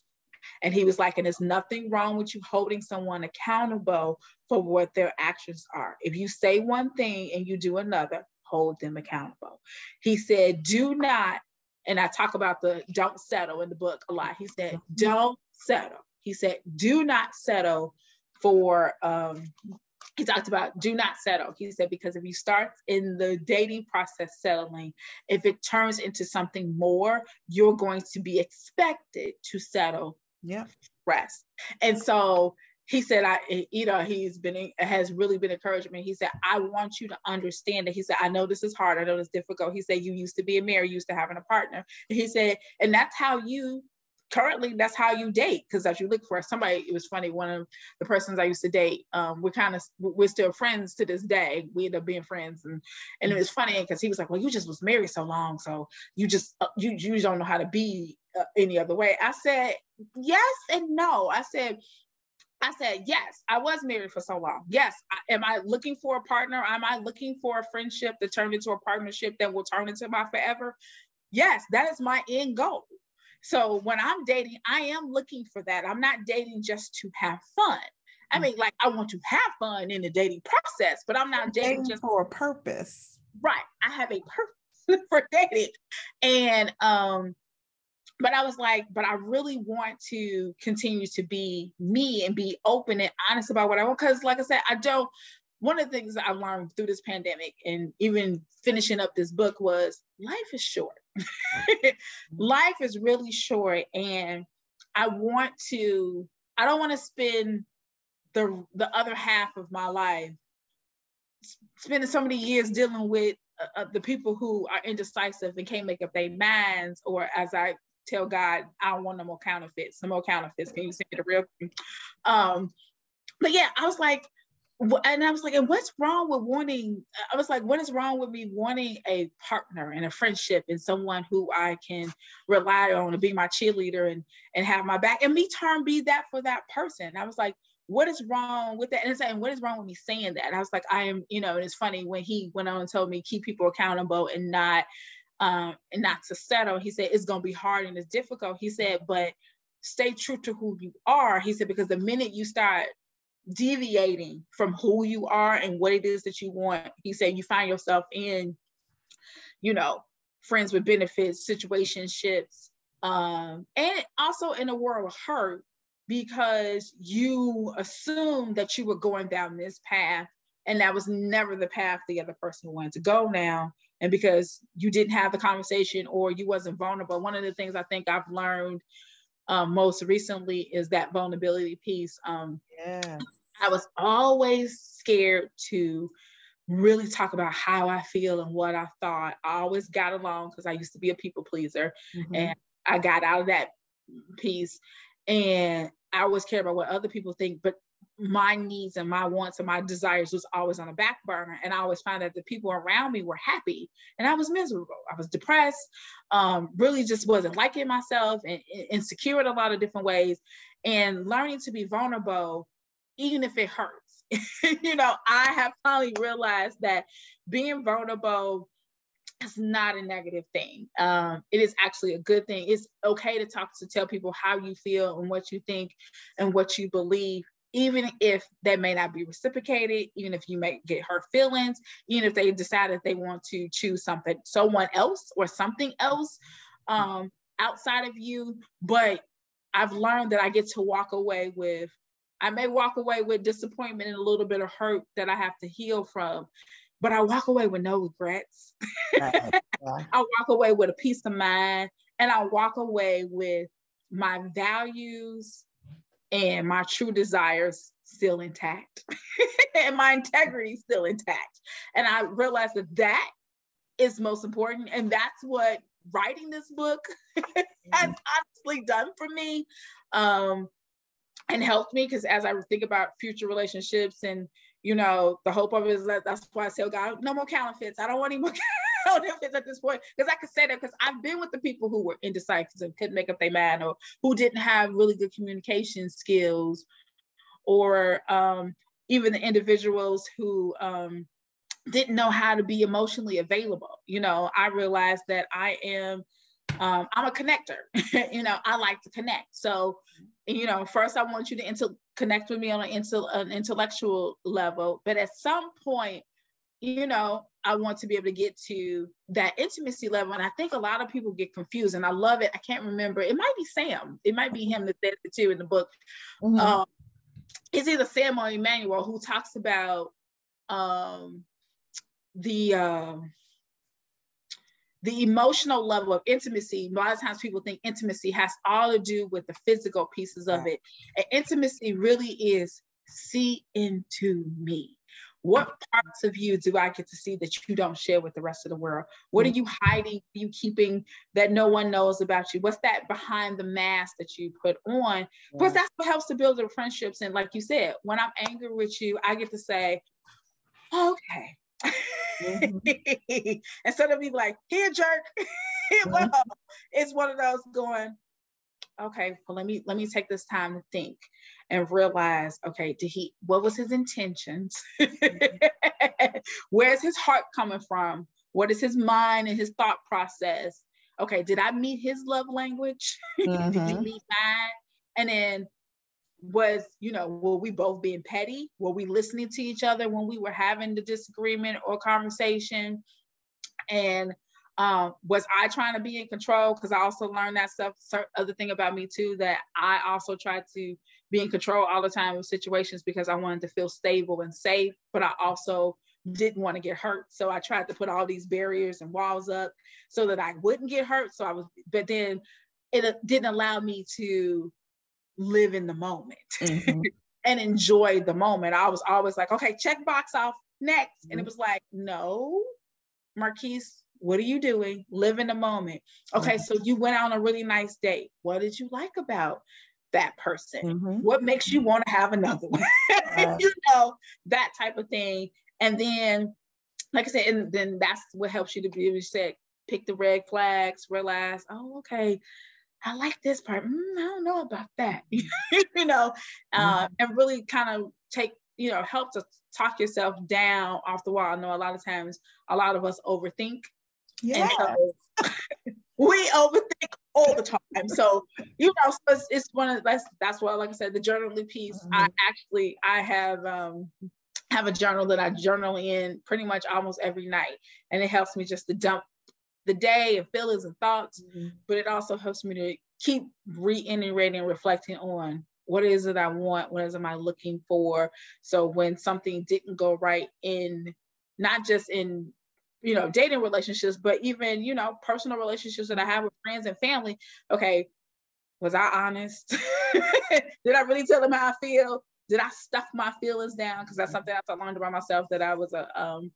And he was like, and there's nothing wrong with you holding someone accountable for what their actions are. If you say one thing and you do another, hold them accountable. He said, do not, and I talk about the don't settle in the book a lot. He said, mm-hmm. don't settle. He said, do not settle for, um, he talked about do not settle. He said, because if you start in the dating process settling, if it turns into something more, you're going to be expected to settle. Yeah. Rest. And so he said, I, know, he's been, has really been encouraging me. He said, I want you to understand that. He said, I know this is hard. I know it's difficult. He said, you used to be a married, used to having a partner. And he said, and that's how you currently that's how you date because as you look for somebody it was funny one of the persons i used to date um, we're kind of we're still friends to this day we end up being friends and and it was funny because he was like well you just was married so long so you just uh, you you don't know how to be uh, any other way i said yes and no i said I said, yes, I was married for so long. Yes. I, am I looking for a partner? Am I looking for a friendship that turned into a partnership that will turn into my forever? Yes, that is my end goal. So when I'm dating, I am looking for that. I'm not dating just to have fun. I mean, like I want to have fun in the dating process, but I'm not dating, dating just for a purpose. Right. I have a purpose *laughs* for dating. And um but I was like, but I really want to continue to be me and be open and honest about what I want. Cause like I said, I don't, one of the things I learned through this pandemic and even finishing up this book was life is short. *laughs* life is really short. And I want to, I don't want to spend the the other half of my life spending so many years dealing with uh, uh, the people who are indecisive and can't make up their minds, or as I tell God, I don't want no more counterfeits, no more counterfeits. Can you send me the real thing? Um, but yeah, I was like, and I was like, and what's wrong with wanting? I was like, what is wrong with me wanting a partner and a friendship and someone who I can rely on to be my cheerleader and and have my back and me turn be that for that person. I was like, what is wrong with that? And saying, what is wrong with me saying that? And I was like, I am, you know, and it's funny when he went on and told me keep people accountable and not um and not to settle. He said it's gonna be hard and it's difficult. He said, but stay true to who you are. He said, because the minute you start deviating from who you are and what it is that you want, he said you find yourself in, you know, friends with benefits, situationships, um, and also in a world of hurt because you assumed that you were going down this path and that was never the path the other person wanted to go now and because you didn't have the conversation or you wasn't vulnerable one of the things i think i've learned um, most recently is that vulnerability piece um, yeah. I was always scared to really talk about how i feel and what i thought. I always got along because i used to be a people pleaser mm-hmm. and i got out of that piece. And I always care about what other people think, but my needs and my wants and my desires was always on the back burner. And I always found that the people around me were happy and I was miserable. I was depressed, um, really just wasn't liking myself and, and insecure in a lot of different ways. And learning to be vulnerable, even if it hurts. *laughs* you know, I have finally realized that being vulnerable it's not a negative thing. Um, it is actually a good thing. It's okay to talk to tell people how you feel and what you think and what you believe, even if that may not be reciprocated, even if you may get hurt feelings, even if they decide that they want to choose something, someone else or something else um, outside of you. But I've learned that I get to walk away with I may walk away with disappointment and a little bit of hurt that I have to heal from but I walk away with no regrets. Right. *laughs* I walk away with a peace of mind and I walk away with my values and my true desires still intact *laughs* and my integrity still intact. And I realized that that is most important. And that's what writing this book *laughs* has mm-hmm. honestly done for me um, and helped me because as I think about future relationships and you know, the hope of it is that that's why I say, oh God, no more counterfeits. I don't want any more *laughs* *laughs* counterfeits at this point. Because I could say that because I've been with the people who were indecisive and couldn't make up their mind or who didn't have really good communication skills or um, even the individuals who um, didn't know how to be emotionally available. You know, I realized that I am um, I'm a connector. *laughs* you know, I like to connect. So, you know, first I want you to inter- connect with me on an, an intellectual level, but at some point, you know, I want to be able to get to that intimacy level. And I think a lot of people get confused, and I love it. I can't remember. It might be Sam. It might be him that said it too in the book. Mm-hmm. Um, it's either Sam or Emmanuel who talks about um, the. Uh, the emotional level of intimacy, a lot of times people think intimacy has all to do with the physical pieces of it. And intimacy really is see into me. What parts of you do I get to see that you don't share with the rest of the world? What are you hiding? Are you keeping that no one knows about you? What's that behind the mask that you put on? Because that's what helps to build the friendships. And like you said, when I'm angry with you, I get to say, okay, Mm-hmm. *laughs* Instead of be like, here, jerk, *laughs* mm-hmm. it's one of those going, okay, well, let me let me take this time to think and realize, okay, did he what was his intentions? *laughs* Where's his heart coming from? What is his mind and his thought process? Okay, did I meet his love language? Mm-hmm. *laughs* did you mm-hmm. meet mine? And then was, you know, were we both being petty? Were we listening to each other when we were having the disagreement or conversation? And Um, was I trying to be in control? Because I also learned that stuff. Other thing about me too that I also tried to be in control all the time of situations because I wanted to feel stable and safe, but I also didn't want to get hurt. So I tried to put all these barriers and walls up so that I wouldn't get hurt. So I was, but then it didn't allow me to live in the moment mm-hmm. *laughs* and enjoy the moment. I was always like, okay, check box off next. Mm-hmm. And it mm-hmm. was like, no, Marquise, what are you doing? Live in the moment. Okay, mm-hmm. so you went on a really nice date. What did you like about that person? Mm-hmm. What makes you want to have another one? *laughs* you know, that type of thing. And then, like I said, and then that's what helps you to be able to say, pick the red flags, realize, oh, okay, I like this part. Mm, I don't know about that. *laughs* you know, uh, mm-hmm. and really kind of take, you know, help to talk yourself down off the wall. I know a lot of times, a lot of us overthink. Yeah. So *laughs* we overthink all the time. So, you know, so it's, it's one of that's that's why, like I said, the journaling piece. Mm-hmm. I actually I have um have a journal that I journal in pretty much almost every night, and it helps me just to dump the day and feelings and thoughts, mm-hmm. but it also helps me to keep reiterating and reflecting on what is it I want, what is am I looking for. So when something didn't go right in not just in you know dating relationships, but even you know personal relationships that I have with friends and family, okay, was I honest? *laughs* Did I really tell them how I feel? Did I stuff my feelings down? Because that's something else I learned about myself that I was a um,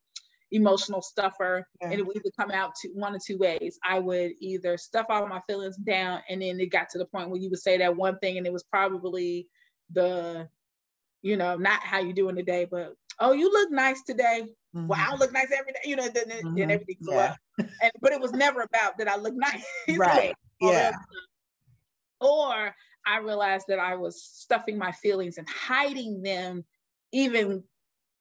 emotional stuffer yeah. and it would either come out to one of two ways i would either stuff all my feelings down and then it got to the point where you would say that one thing and it was probably the you know not how you doing today but oh you look nice today mm-hmm. wow I look nice every day you know then, mm-hmm. then everything yeah. and but it was never about that i look *laughs* nice right yeah or i realized that i was stuffing my feelings and hiding them even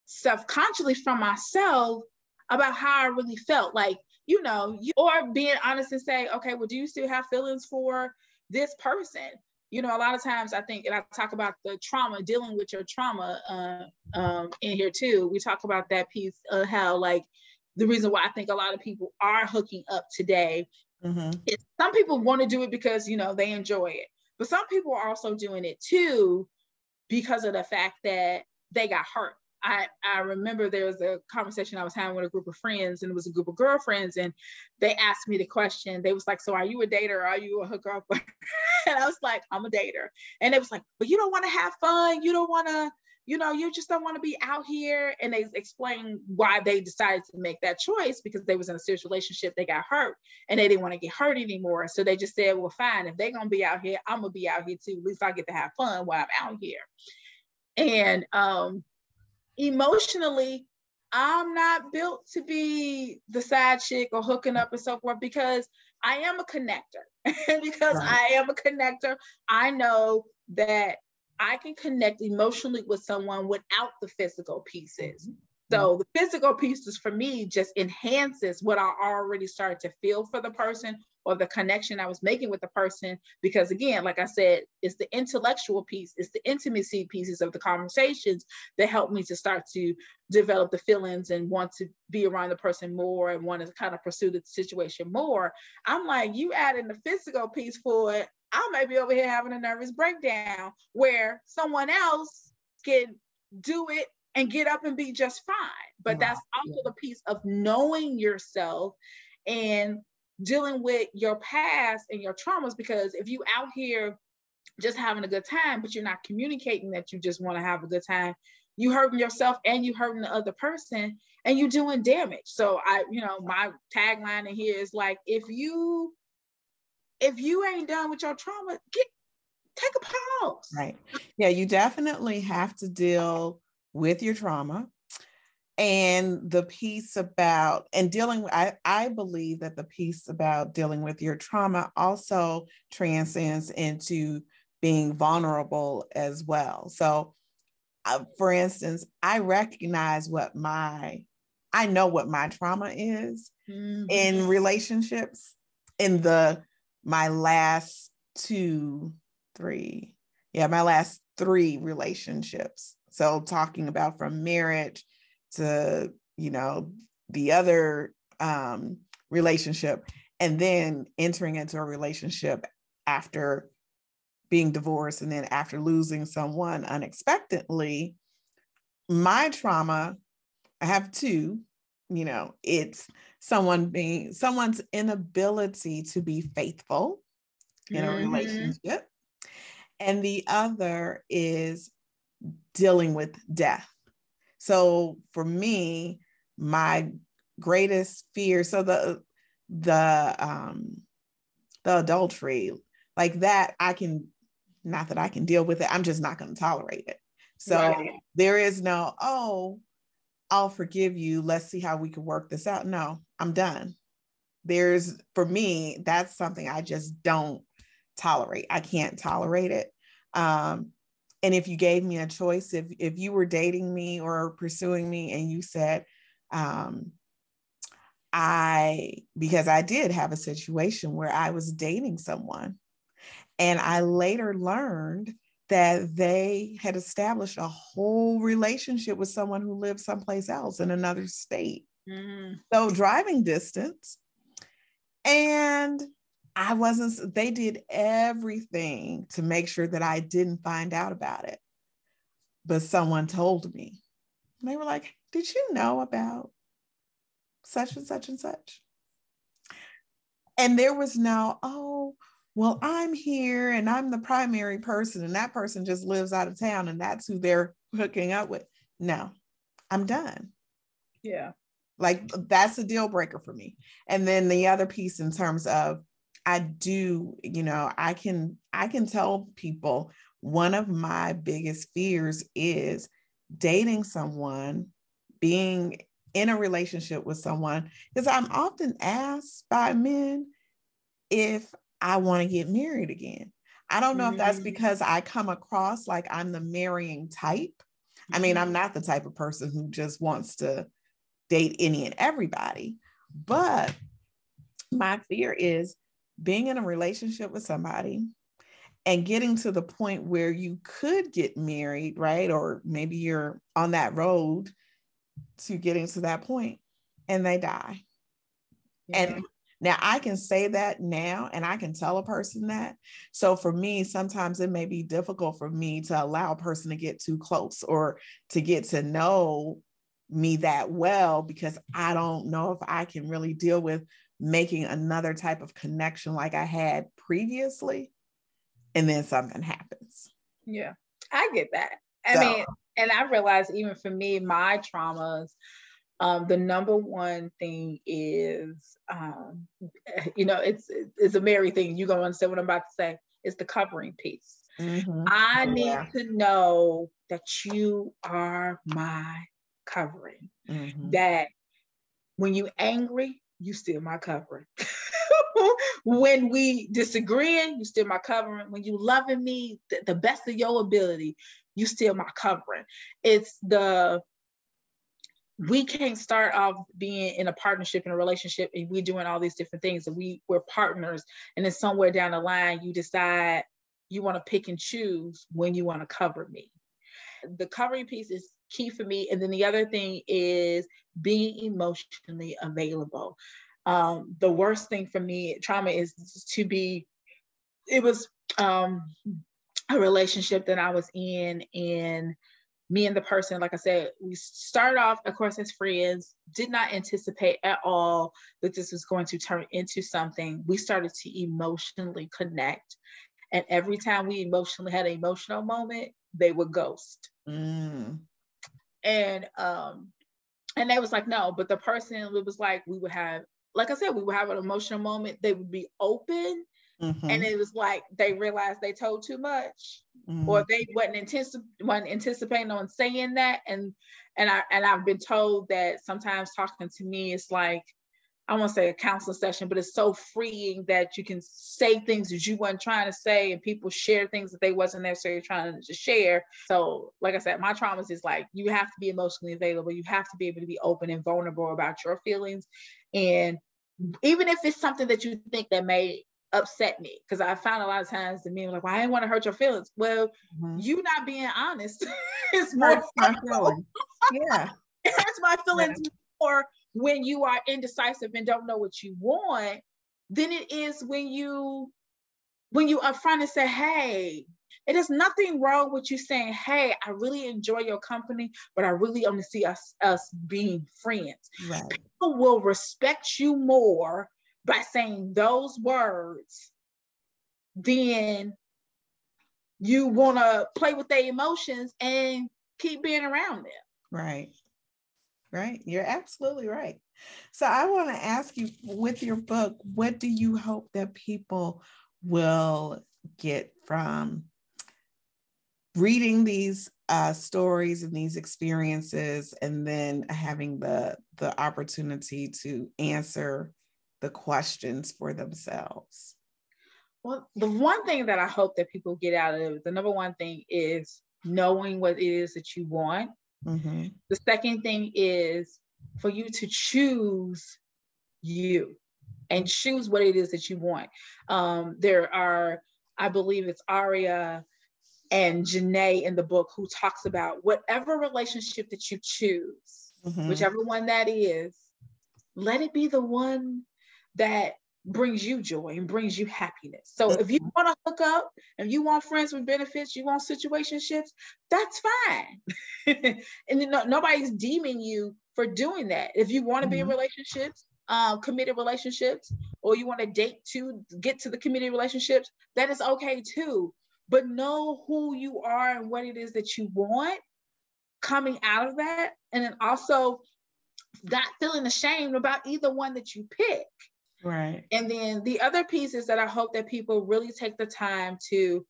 self-consciously from myself about how I really felt. Like, you know, you, or being honest and say, okay, well, do you still have feelings for this person? You know, a lot of times I think, and I talk about the trauma, dealing with your trauma uh, um, in here too. We talk about that piece of how, like, the reason why I think a lot of people are hooking up today mm-hmm. is some people want to do it because, you know, they enjoy it. But some people are also doing it too because of the fact that they got hurt I, I remember there was a conversation I was having with a group of friends, and it was a group of girlfriends, and they asked me the question. They was like, "So are you a dater? Or are you a hooker *laughs* and I was like, "I'm a dater." And it was like, "But you don't want to have fun. You don't want to, you know, you just don't want to be out here." And they explained why they decided to make that choice because they was in a serious relationship. They got hurt, and they didn't want to get hurt anymore. So they just said, "Well, fine. If they're gonna be out here, I'm gonna be out here too. At least I get to have fun while I'm out here." And um, emotionally, I'm not built to be the side chick or hooking up and so forth because I am a connector. *laughs* because right. I am a connector, I know that I can connect emotionally with someone without the physical pieces. Mm-hmm. So the physical pieces for me just enhances what I already started to feel for the person or the connection I was making with the person. Because again, like I said, it's the intellectual piece, it's the intimacy pieces of the conversations that help me to start to develop the feelings and want to be around the person more and want to kind of pursue the situation more. I'm like, you add in the physical piece for it, I might be over here having a nervous breakdown where someone else can do it and get up and be just fine. But wow. that's also the piece of knowing yourself and dealing with your past and your traumas because if you out here just having a good time but you're not communicating that you just want to have a good time you hurting yourself and you hurting the other person and you doing damage. So i you know my tagline in here is like if you if you ain't done with your trauma get take a pause. Right. Yeah you definitely have to deal with your trauma and the piece about and dealing with I, I believe that the piece about dealing with your trauma also transcends into being vulnerable as well so uh, for instance i recognize what my i know what my trauma is mm-hmm. in relationships in the my last two three yeah my last three relationships so talking about from marriage to you know the other um, relationship and then entering into a relationship after being divorced and then after losing someone unexpectedly my trauma i have two you know it's someone being someone's inability to be faithful in a mm-hmm. relationship and the other is dealing with death so for me my greatest fear so the the um the adultery like that i can not that i can deal with it i'm just not going to tolerate it. So right. there is no oh i'll forgive you let's see how we can work this out. No i'm done. There's for me that's something i just don't tolerate. I can't tolerate it. Um and if you gave me a choice if if you were dating me or pursuing me and you said um I, because I did have a situation where I was dating someone. And I later learned that they had established a whole relationship with someone who lived someplace else in another state. Mm-hmm. So driving distance. And I wasn't, they did everything to make sure that I didn't find out about it. But someone told me. And they were like, Did you know about such and such and such. And there was no, oh, well, I'm here and I'm the primary person, and that person just lives out of town and that's who they're hooking up with. No, I'm done. Yeah. Like that's a deal breaker for me. And then the other piece in terms of I do, you know, I can I can tell people one of my biggest fears is dating someone, being in a relationship with someone because I'm often asked by men if I want to get married again. I don't know mm-hmm. if that's mm. because I come across like I'm the marrying type. I mean, I'm mm-hmm. not the type of person who just wants to date any and everybody, but my fear is being in a relationship with somebody and getting to the point where you could get married, right? Or maybe you're on that road to getting to that point and they die. Yeah. And now I can say that now and I can tell a person that. So for me, sometimes it may be difficult for me to allow a person to get too close or to get to know me that well because I don't know if I can really deal with making another type of connection like I had previously. And then something happens. Yeah, I get that. I so, mean, and I realized even for me, my traumas, um, the number one thing is, um, you know, it's it's a merry thing. You're gonna understand what I'm about to say. It's the covering piece. Mm-hmm. I need yeah. to know that you are my covering. Mm-hmm. That when you're angry, you steal my covering. *laughs* when we disagreeing, you steal my covering. When you loving me the, the best of your ability, you steal my covering. It's the we can't start off being in a partnership in a relationship and we're doing all these different things and we we're partners and then somewhere down the line you decide you want to pick and choose when you want to cover me the covering piece is key for me and then the other thing is being emotionally available um, the worst thing for me trauma is to be it was um, a relationship that I was in and me and the person, like I said, we started off, of course, as friends, did not anticipate at all that this was going to turn into something. We started to emotionally connect. And every time we emotionally had an emotional moment, they would ghost. Mm. And um, and they was like, no, but the person it was like we would have, like I said, we would have an emotional moment. They would be open Mm-hmm. And it was like they realized they told too much, mm-hmm. or they wasn't, anticip- wasn't anticipating on saying that. And and I and I've been told that sometimes talking to me is like I won't say a counseling session, but it's so freeing that you can say things that you weren't trying to say, and people share things that they wasn't necessarily trying to share. So, like I said, my traumas is like you have to be emotionally available. You have to be able to be open and vulnerable about your feelings, and even if it's something that you think that may upset me because I found a lot of times the men were like, well, I didn't want to hurt your feelings. Well, mm-hmm. you not being honest *laughs* is more my feelings. *laughs* Yeah. it hurts my feelings yeah. more when you are indecisive and don't know what you want than it is when you when you upfront and say, hey, it is nothing wrong with you saying, hey, I really enjoy your company, but I really only see us us being friends. Right. People will respect you more by saying those words than you want to play with their emotions and keep being around them. Right. Right. You're absolutely right. So I want to ask you with your book, what do you hope that people will get from reading these uh, stories and these experiences and then having the the opportunity to answer the questions for themselves well the one thing that i hope that people get out of it the number one thing is knowing what it is that you want mm-hmm. the second thing is for you to choose you and choose what it is that you want um, there are i believe it's aria and Janae in the book who talks about whatever relationship that you choose, mm-hmm. whichever one that is, let it be the one that brings you joy and brings you happiness. So if you want to hook up and you want friends with benefits, you want situationships, that's fine. *laughs* and then no, nobody's deeming you for doing that. If you want to be in mm-hmm. relationships, um, committed relationships, or you want to date to get to the committed relationships, that is okay too but know who you are and what it is that you want coming out of that. And then also not feeling ashamed about either one that you pick. Right. And then the other piece is that I hope that people really take the time to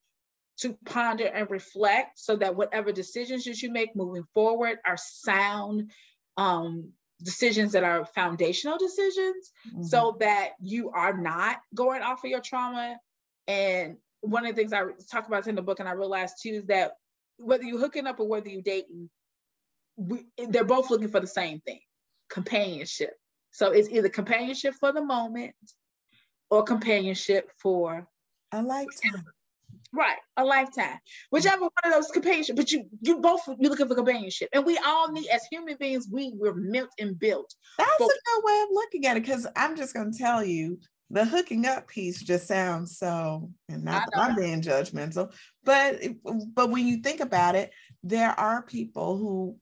to ponder and reflect so that whatever decisions that you make moving forward are sound um, decisions that are foundational decisions mm-hmm. so that you are not going off of your trauma and one of the things I talk about in the book, and I realized too, is that whether you're hooking up or whether you're dating, we, they're both looking for the same thing companionship. So it's either companionship for the moment or companionship for a lifetime. Right, a lifetime. Whichever one of those companionship, but you you both you're looking for companionship. And we all need as human beings, we were meant and built. That's a good way of looking at it because I'm just gonna tell you the hooking up piece just sounds so and not that i'm being judgmental but but when you think about it there are people who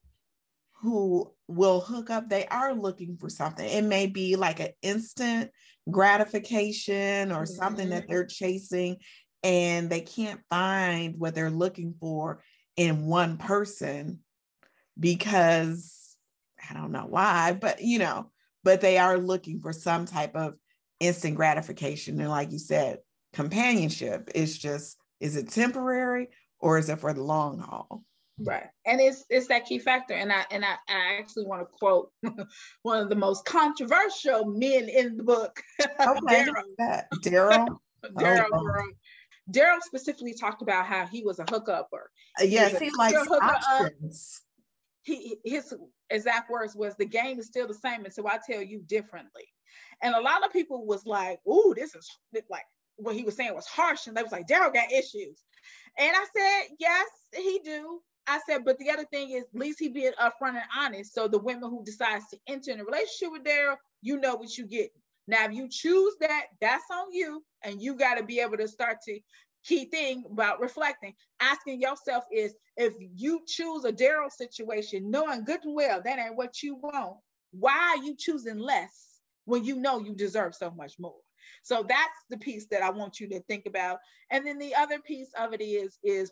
who will hook up they are looking for something it may be like an instant gratification or mm-hmm. something that mm-hmm. they're chasing and they can't find what they're looking for in one person because i don't know why but you know but they are looking for some type of instant gratification. And like you said, companionship is just, is it temporary or is it for the long haul? Right. And it's it's that key factor. And I and I, I actually want to quote *laughs* one of the most controversial men in the book. *laughs* *laughs* Okay. Daryl. Daryl. Oh. Daryl specifically talked about how he was a hookuper. Uh, yes, he, he likes options. He his exact words was the game is still the same until I tell you differently. And a lot of people was like, "Ooh, this is like what he was saying was harsh," and they was like, "Daryl got issues," and I said, "Yes, he do." I said, but the other thing is, at least he being upfront and honest. So the women who decides to enter in a relationship with Daryl, you know what you get. Now, if you choose that, that's on you, and you got to be able to start to. Key thing about reflecting, asking yourself is if you choose a Daryl situation, knowing good and well that ain't what you want, why are you choosing less? when you know you deserve so much more. So that's the piece that I want you to think about. And then the other piece of it is is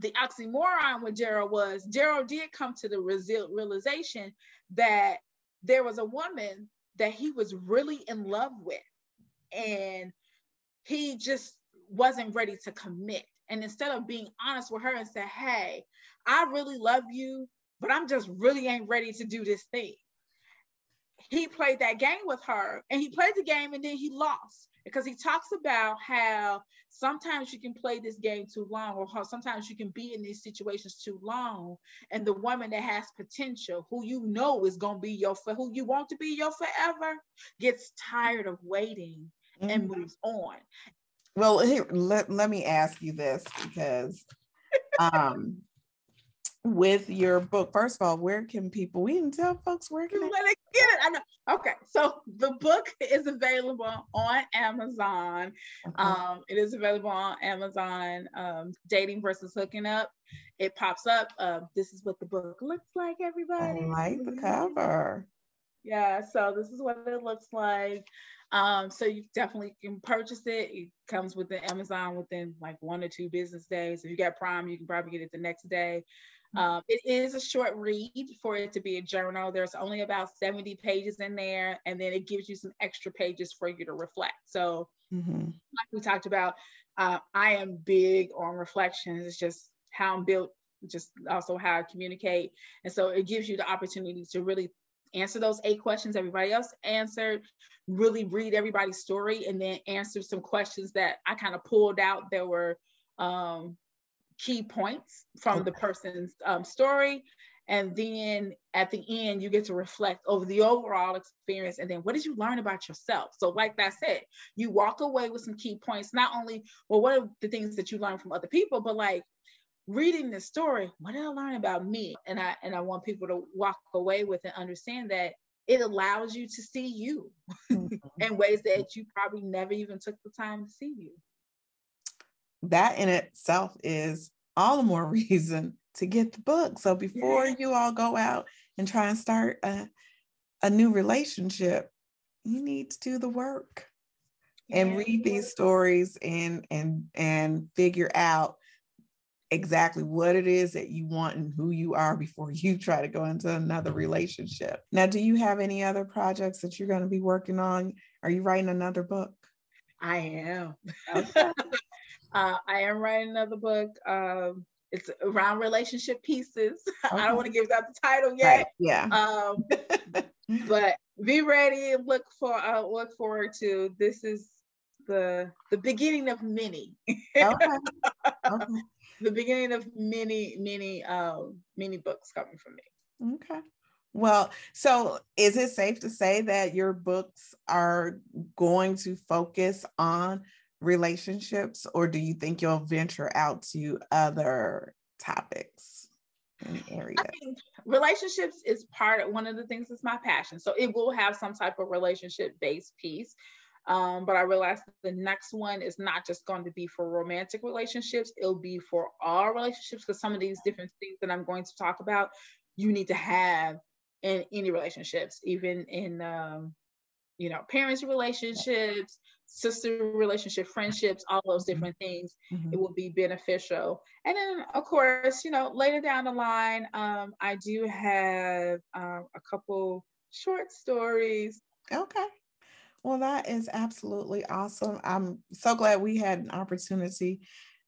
the oxymoron with Daryl was Daryl did come to the realization that there was a woman that he was really in love with and he just wasn't ready to commit. And instead of being honest with her and say, hey, I really love you, but I'm just really ain't ready to do this thing he played that game with her and he played the game and then he lost because he talks about how sometimes you can play this game too long or how sometimes you can be in these situations too long and the woman that has potential who you know is going to be your who you want to be your forever gets tired of waiting mm-hmm. and moves on well here let, let me ask you this because um with your book. First of all, where can people? We can tell folks where can they get it. I know. Okay, so the book is available on Amazon. Okay. Um, it is available on Amazon. Um, Dating versus hooking up. It pops up. Uh, this is what the book looks like. Everybody. I like the cover. Yeah, so this is what it looks like. Um, so you definitely can purchase it. It comes with the Amazon within like one or two business days. If you got Prime, you can probably get it the next day. Um, it is a short read for it to be a journal. There's only about 70 pages in there, and then it gives you some extra pages for you to reflect. So, mm-hmm. like we talked about, uh, I am big on reflections. It's just how I'm built, just also how I communicate. And so it gives you the opportunity to really answer those eight questions everybody else answered, really read everybody's story, and then answer some questions that I kind of pulled out that were um, key points from the person's um, story. And then at the end, you get to reflect over the overall experience. And then what did you learn about yourself? So, like that said, you walk away with some key points, not only, well, what are the things that you learned from other people, but like reading the story, what did I learn about me? And I and I want people to walk away with and understand that it allows you to see you mm-hmm. *laughs* in ways that you probably never even took the time to see you. That in itself is all the more *laughs* reason to get the book. So before yeah. you all go out and try and start a, a new relationship, you need to do the work yeah. and read these stories and and and figure out exactly what it is that you want and who you are before *laughs* you try to go into another relationship. Now, do you have any other projects that you're going to be working on? Are you writing another book? I am. Okay. *laughs* uh, I am writing another book. Um, it's around relationship pieces. Okay. *laughs* I don't want to give out the title yet. Right. Yeah. Um, *laughs* but be ready. Look for. Uh, look forward to. This is the the beginning of many. okay. *laughs* okay the beginning of many, many, um, many books coming from me. Okay. Well, so is it safe to say that your books are going to focus on relationships, or do you think you'll venture out to other topics in the area? relationships is part of one of the things that's my passion. So it will have some type of relationship based piece. Um, but I realized the next one is not just going to be for romantic relationships, it'll be for all relationships because some of these different things that I'm going to talk about, you need to have in any relationships, even in, um, you know, parents' relationships, sister relationship, friendships, all those mm-hmm. different things, mm-hmm. it will be beneficial. And then, of course, you know, later down the line, um, I do have uh, a couple short stories. Okay. Well, that is absolutely awesome. I'm so glad we had an opportunity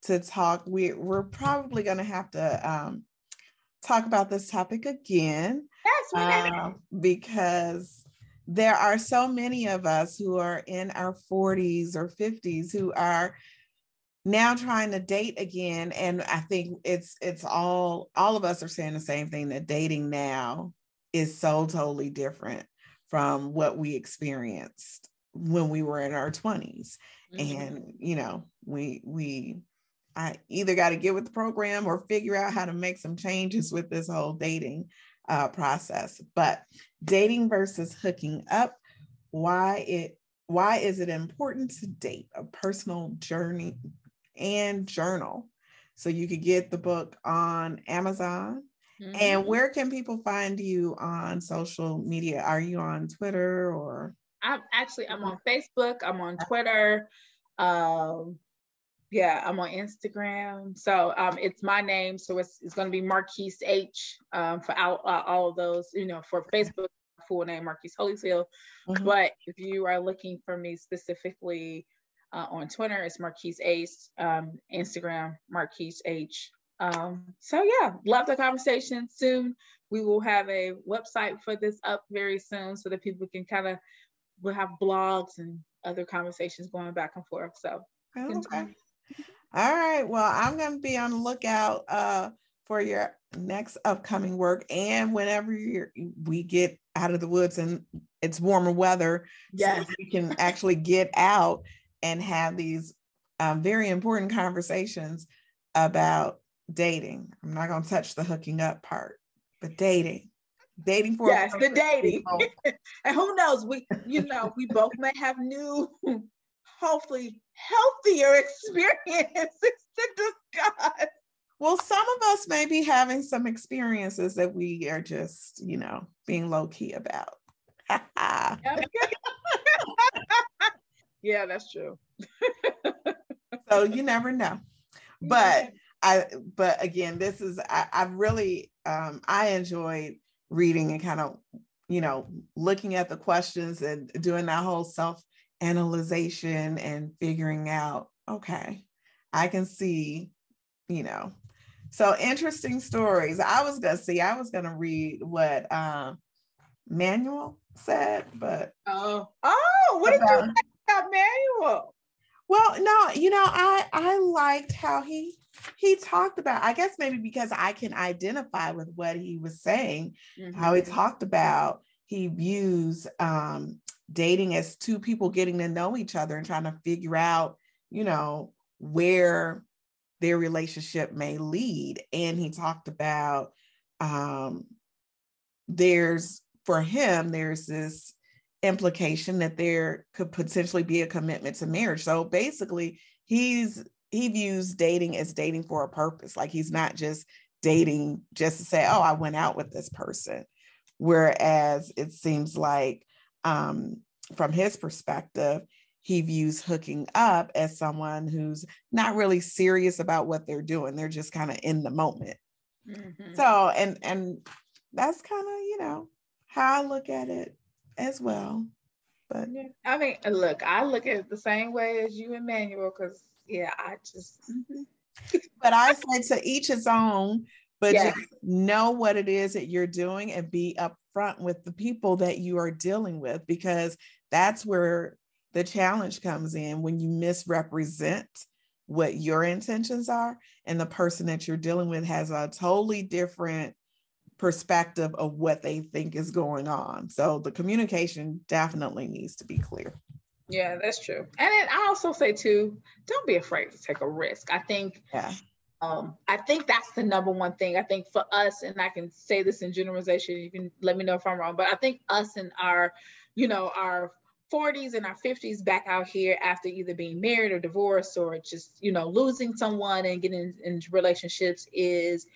to talk. We, we're probably going to have to um, talk about this topic again. Yes, uh, because there are so many of us who are in our 40s or 50s who are now trying to date again and i think it's it's all all of us are saying the same thing that dating now is so totally different from what we experienced when we were in our 20s mm-hmm. and you know we we i either got to get with the program or figure out how to make some changes with this whole dating uh, process but dating versus hooking up why it why is it important to date a personal journey and journal so you could get the book on amazon Mm-hmm. And where can people find you on social media? Are you on Twitter or? I'm actually I'm on Facebook. I'm on Twitter. Um, yeah, I'm on Instagram. So um, it's my name. So it's, it's going to be Marquise H um, for all, uh, all of those. You know, for Facebook, full name Marquise Holyfield. Mm-hmm. But if you are looking for me specifically uh, on Twitter, it's Marquise H. Um, Instagram Marquise H. Um, so yeah, love the conversation. Soon we will have a website for this up very soon so that people can kind of we'll have blogs and other conversations going back and forth. So okay. All right. Well, I'm gonna be on the lookout uh for your next upcoming work and whenever we get out of the woods and it's warmer weather yes. so we can actually get out and have these um, very important conversations about dating. I'm not going to touch the hooking up part, but dating. Dating for yes, the dating, *laughs* and who knows? We, you know, we both may have new, hopefully healthier *laughs* experiences to discuss. Well, some of us may be having some experiences that we are just, you know, being low key about. *laughs* *laughs* yeah, that's true. so you never know. But I but again, this is I, I really um I enjoyed reading and kind of, you know, looking at the questions and doing that whole self analyzation and figuring out, okay, I can see, you know. So interesting stories. I was gonna see, I was gonna read what um Manuel said, but oh, oh, what did you think about Manuel? Well, no, you know, I I liked how he he talked about, I guess maybe because I can identify with what he was saying, mm-hmm. how he mm-hmm. talked about he views um, dating as two people getting to know each other and trying to figure out, you know, where their relationship may lead. And he talked about um, there's, for him, there's this implication that there could potentially be a commitment to marriage. So basically, he's he views dating as dating for a purpose. Like he's not just dating just to say, oh, I went out with this person. Whereas it seems like um, from his perspective, he views hooking up as someone who's not really serious about what they're doing. They're just kind of in the moment. Mm-hmm. So, and and that's kind of, you know, how I look at it as well. But yeah. I mean, look, I look at it the same way as you, Emmanuel, because yeah, I just. Mm-hmm. but I say to each his own. But just know what it is that you're doing and be upfront with the people that you are dealing with because that's where the challenge comes in when you misrepresent what your intentions are and the person that you're dealing with has a totally different perspective of what they think is going on. So the communication definitely needs to be clear. Yeah, that's true. And then I also say too, don't be afraid to take a risk. I think yeah. Um I think that's the number one thing. I think for us, and I can say this in generalization, you can let me know if I'm wrong, but I think us and our, you know, our 40s and our 50s back out here after either being married or divorced or just, you know, losing someone and getting into relationships is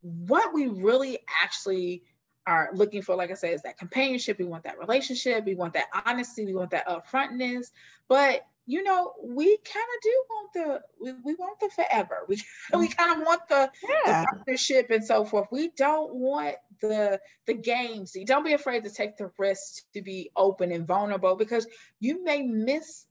what we really actually are looking for, like I said, is that companionship. We want that relationship. We want that honesty. We want that upfrontness. But you know, we kind of do want the we, we want the forever. *laughs* We we mm. kind of want the, yeah. the partnership and so forth. We don't want the the games. Don't be afraid to take the risk to be open and vulnerable because you may miss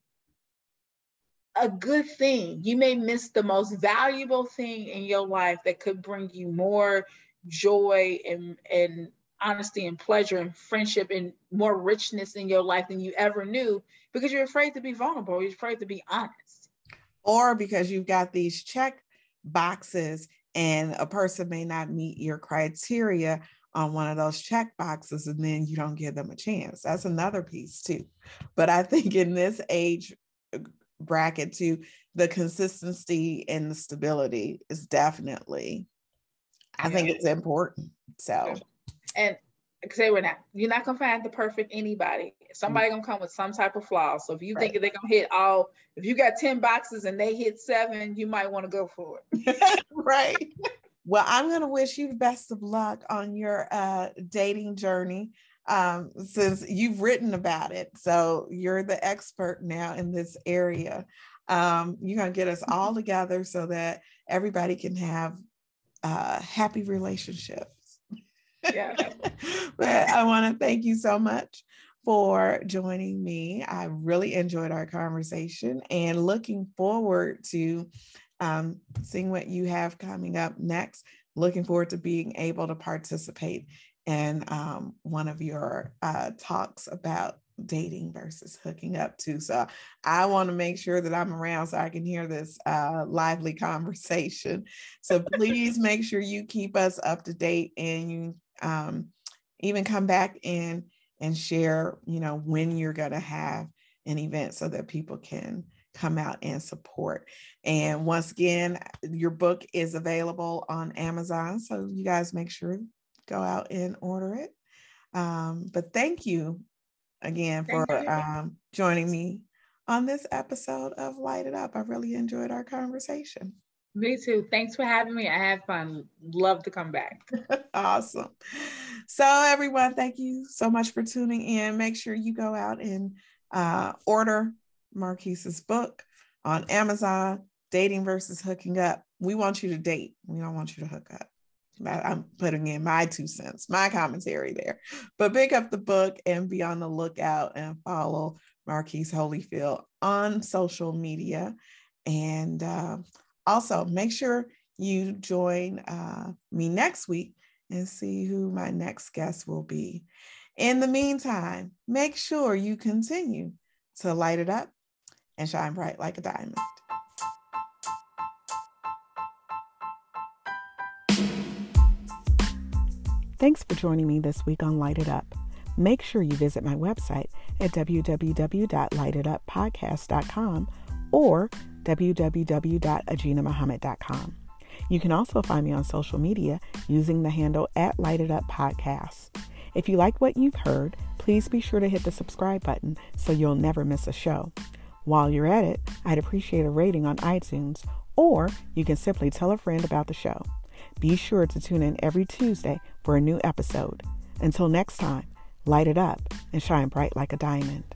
a good thing. You may miss the most valuable thing in your life that could bring you more joy and and honesty and pleasure and friendship and more richness in your life than you ever knew because you're afraid to be vulnerable. You're afraid to be honest. Or because you've got these check boxes and a person may not meet your criteria on one of those check boxes and then you don't give them a chance. That's another piece too. But I think in this age bracket too, the consistency and the stability is definitely, I think it's important. So and say we're not you're not gonna find the perfect anybody. Somebody gonna come with some type of flaw. So if you right. think they're gonna hit all, if you got 10 boxes and they hit seven, you might want to go for it. *laughs* right. Well, I'm gonna wish you the best of luck on your uh, dating journey. Um, since you've written about it. So you're the expert now in this area. Um, you're gonna get us all *laughs* together so that everybody can have a happy relationships yeah. *laughs* but I want to thank you so much for joining me. I really enjoyed our conversation and looking forward to um, seeing what you have coming up next. Looking forward to being able to participate in um, one of your uh, talks about dating versus hooking up too. So I want to make sure that I'm around so I can hear this uh, lively *laughs* conversation. So please make sure you keep us up to date and you um, even come back in and share, you know, when you're going to have an event so that people can come out and support. And once again, your book is available on Amazon. So you guys make sure go out and order it. Um, but thank you again for. Um, joining me on this episode of Light It Up. I really enjoyed our conversation. Me too. Thanks for having me. I had fun. Love to come back. *laughs* awesome. So, everyone, thank you so much for tuning in. Make sure you go out and uh, order Marquise's book on Amazon, Dating versus Hooking Up. We want you to date. We don't want you to hook up. I'm putting in my two cents, my commentary there. But pick up the book and be on the lookout and follow Marquise Holyfield on social media. And uh, also make sure you join uh, me next week and see who my next guest will be. In the meantime, make sure you continue to light it up and shine bright like a diamond. Thanks for joining me this week on Light It Up. Make sure you visit my website at www.lightituppodcast.com or www.ajinamuhammad.com. You can also find me on social media using the handle at Light It Up Podcast. If you like what you've heard, please be sure to hit the subscribe button so you'll never miss a show. While you're at it, I'd appreciate a rating on iTunes, or you can simply tell a friend about the show. Be sure to tune in every Tuesday for a new episode. Until next time, light it up and shine bright like a diamond.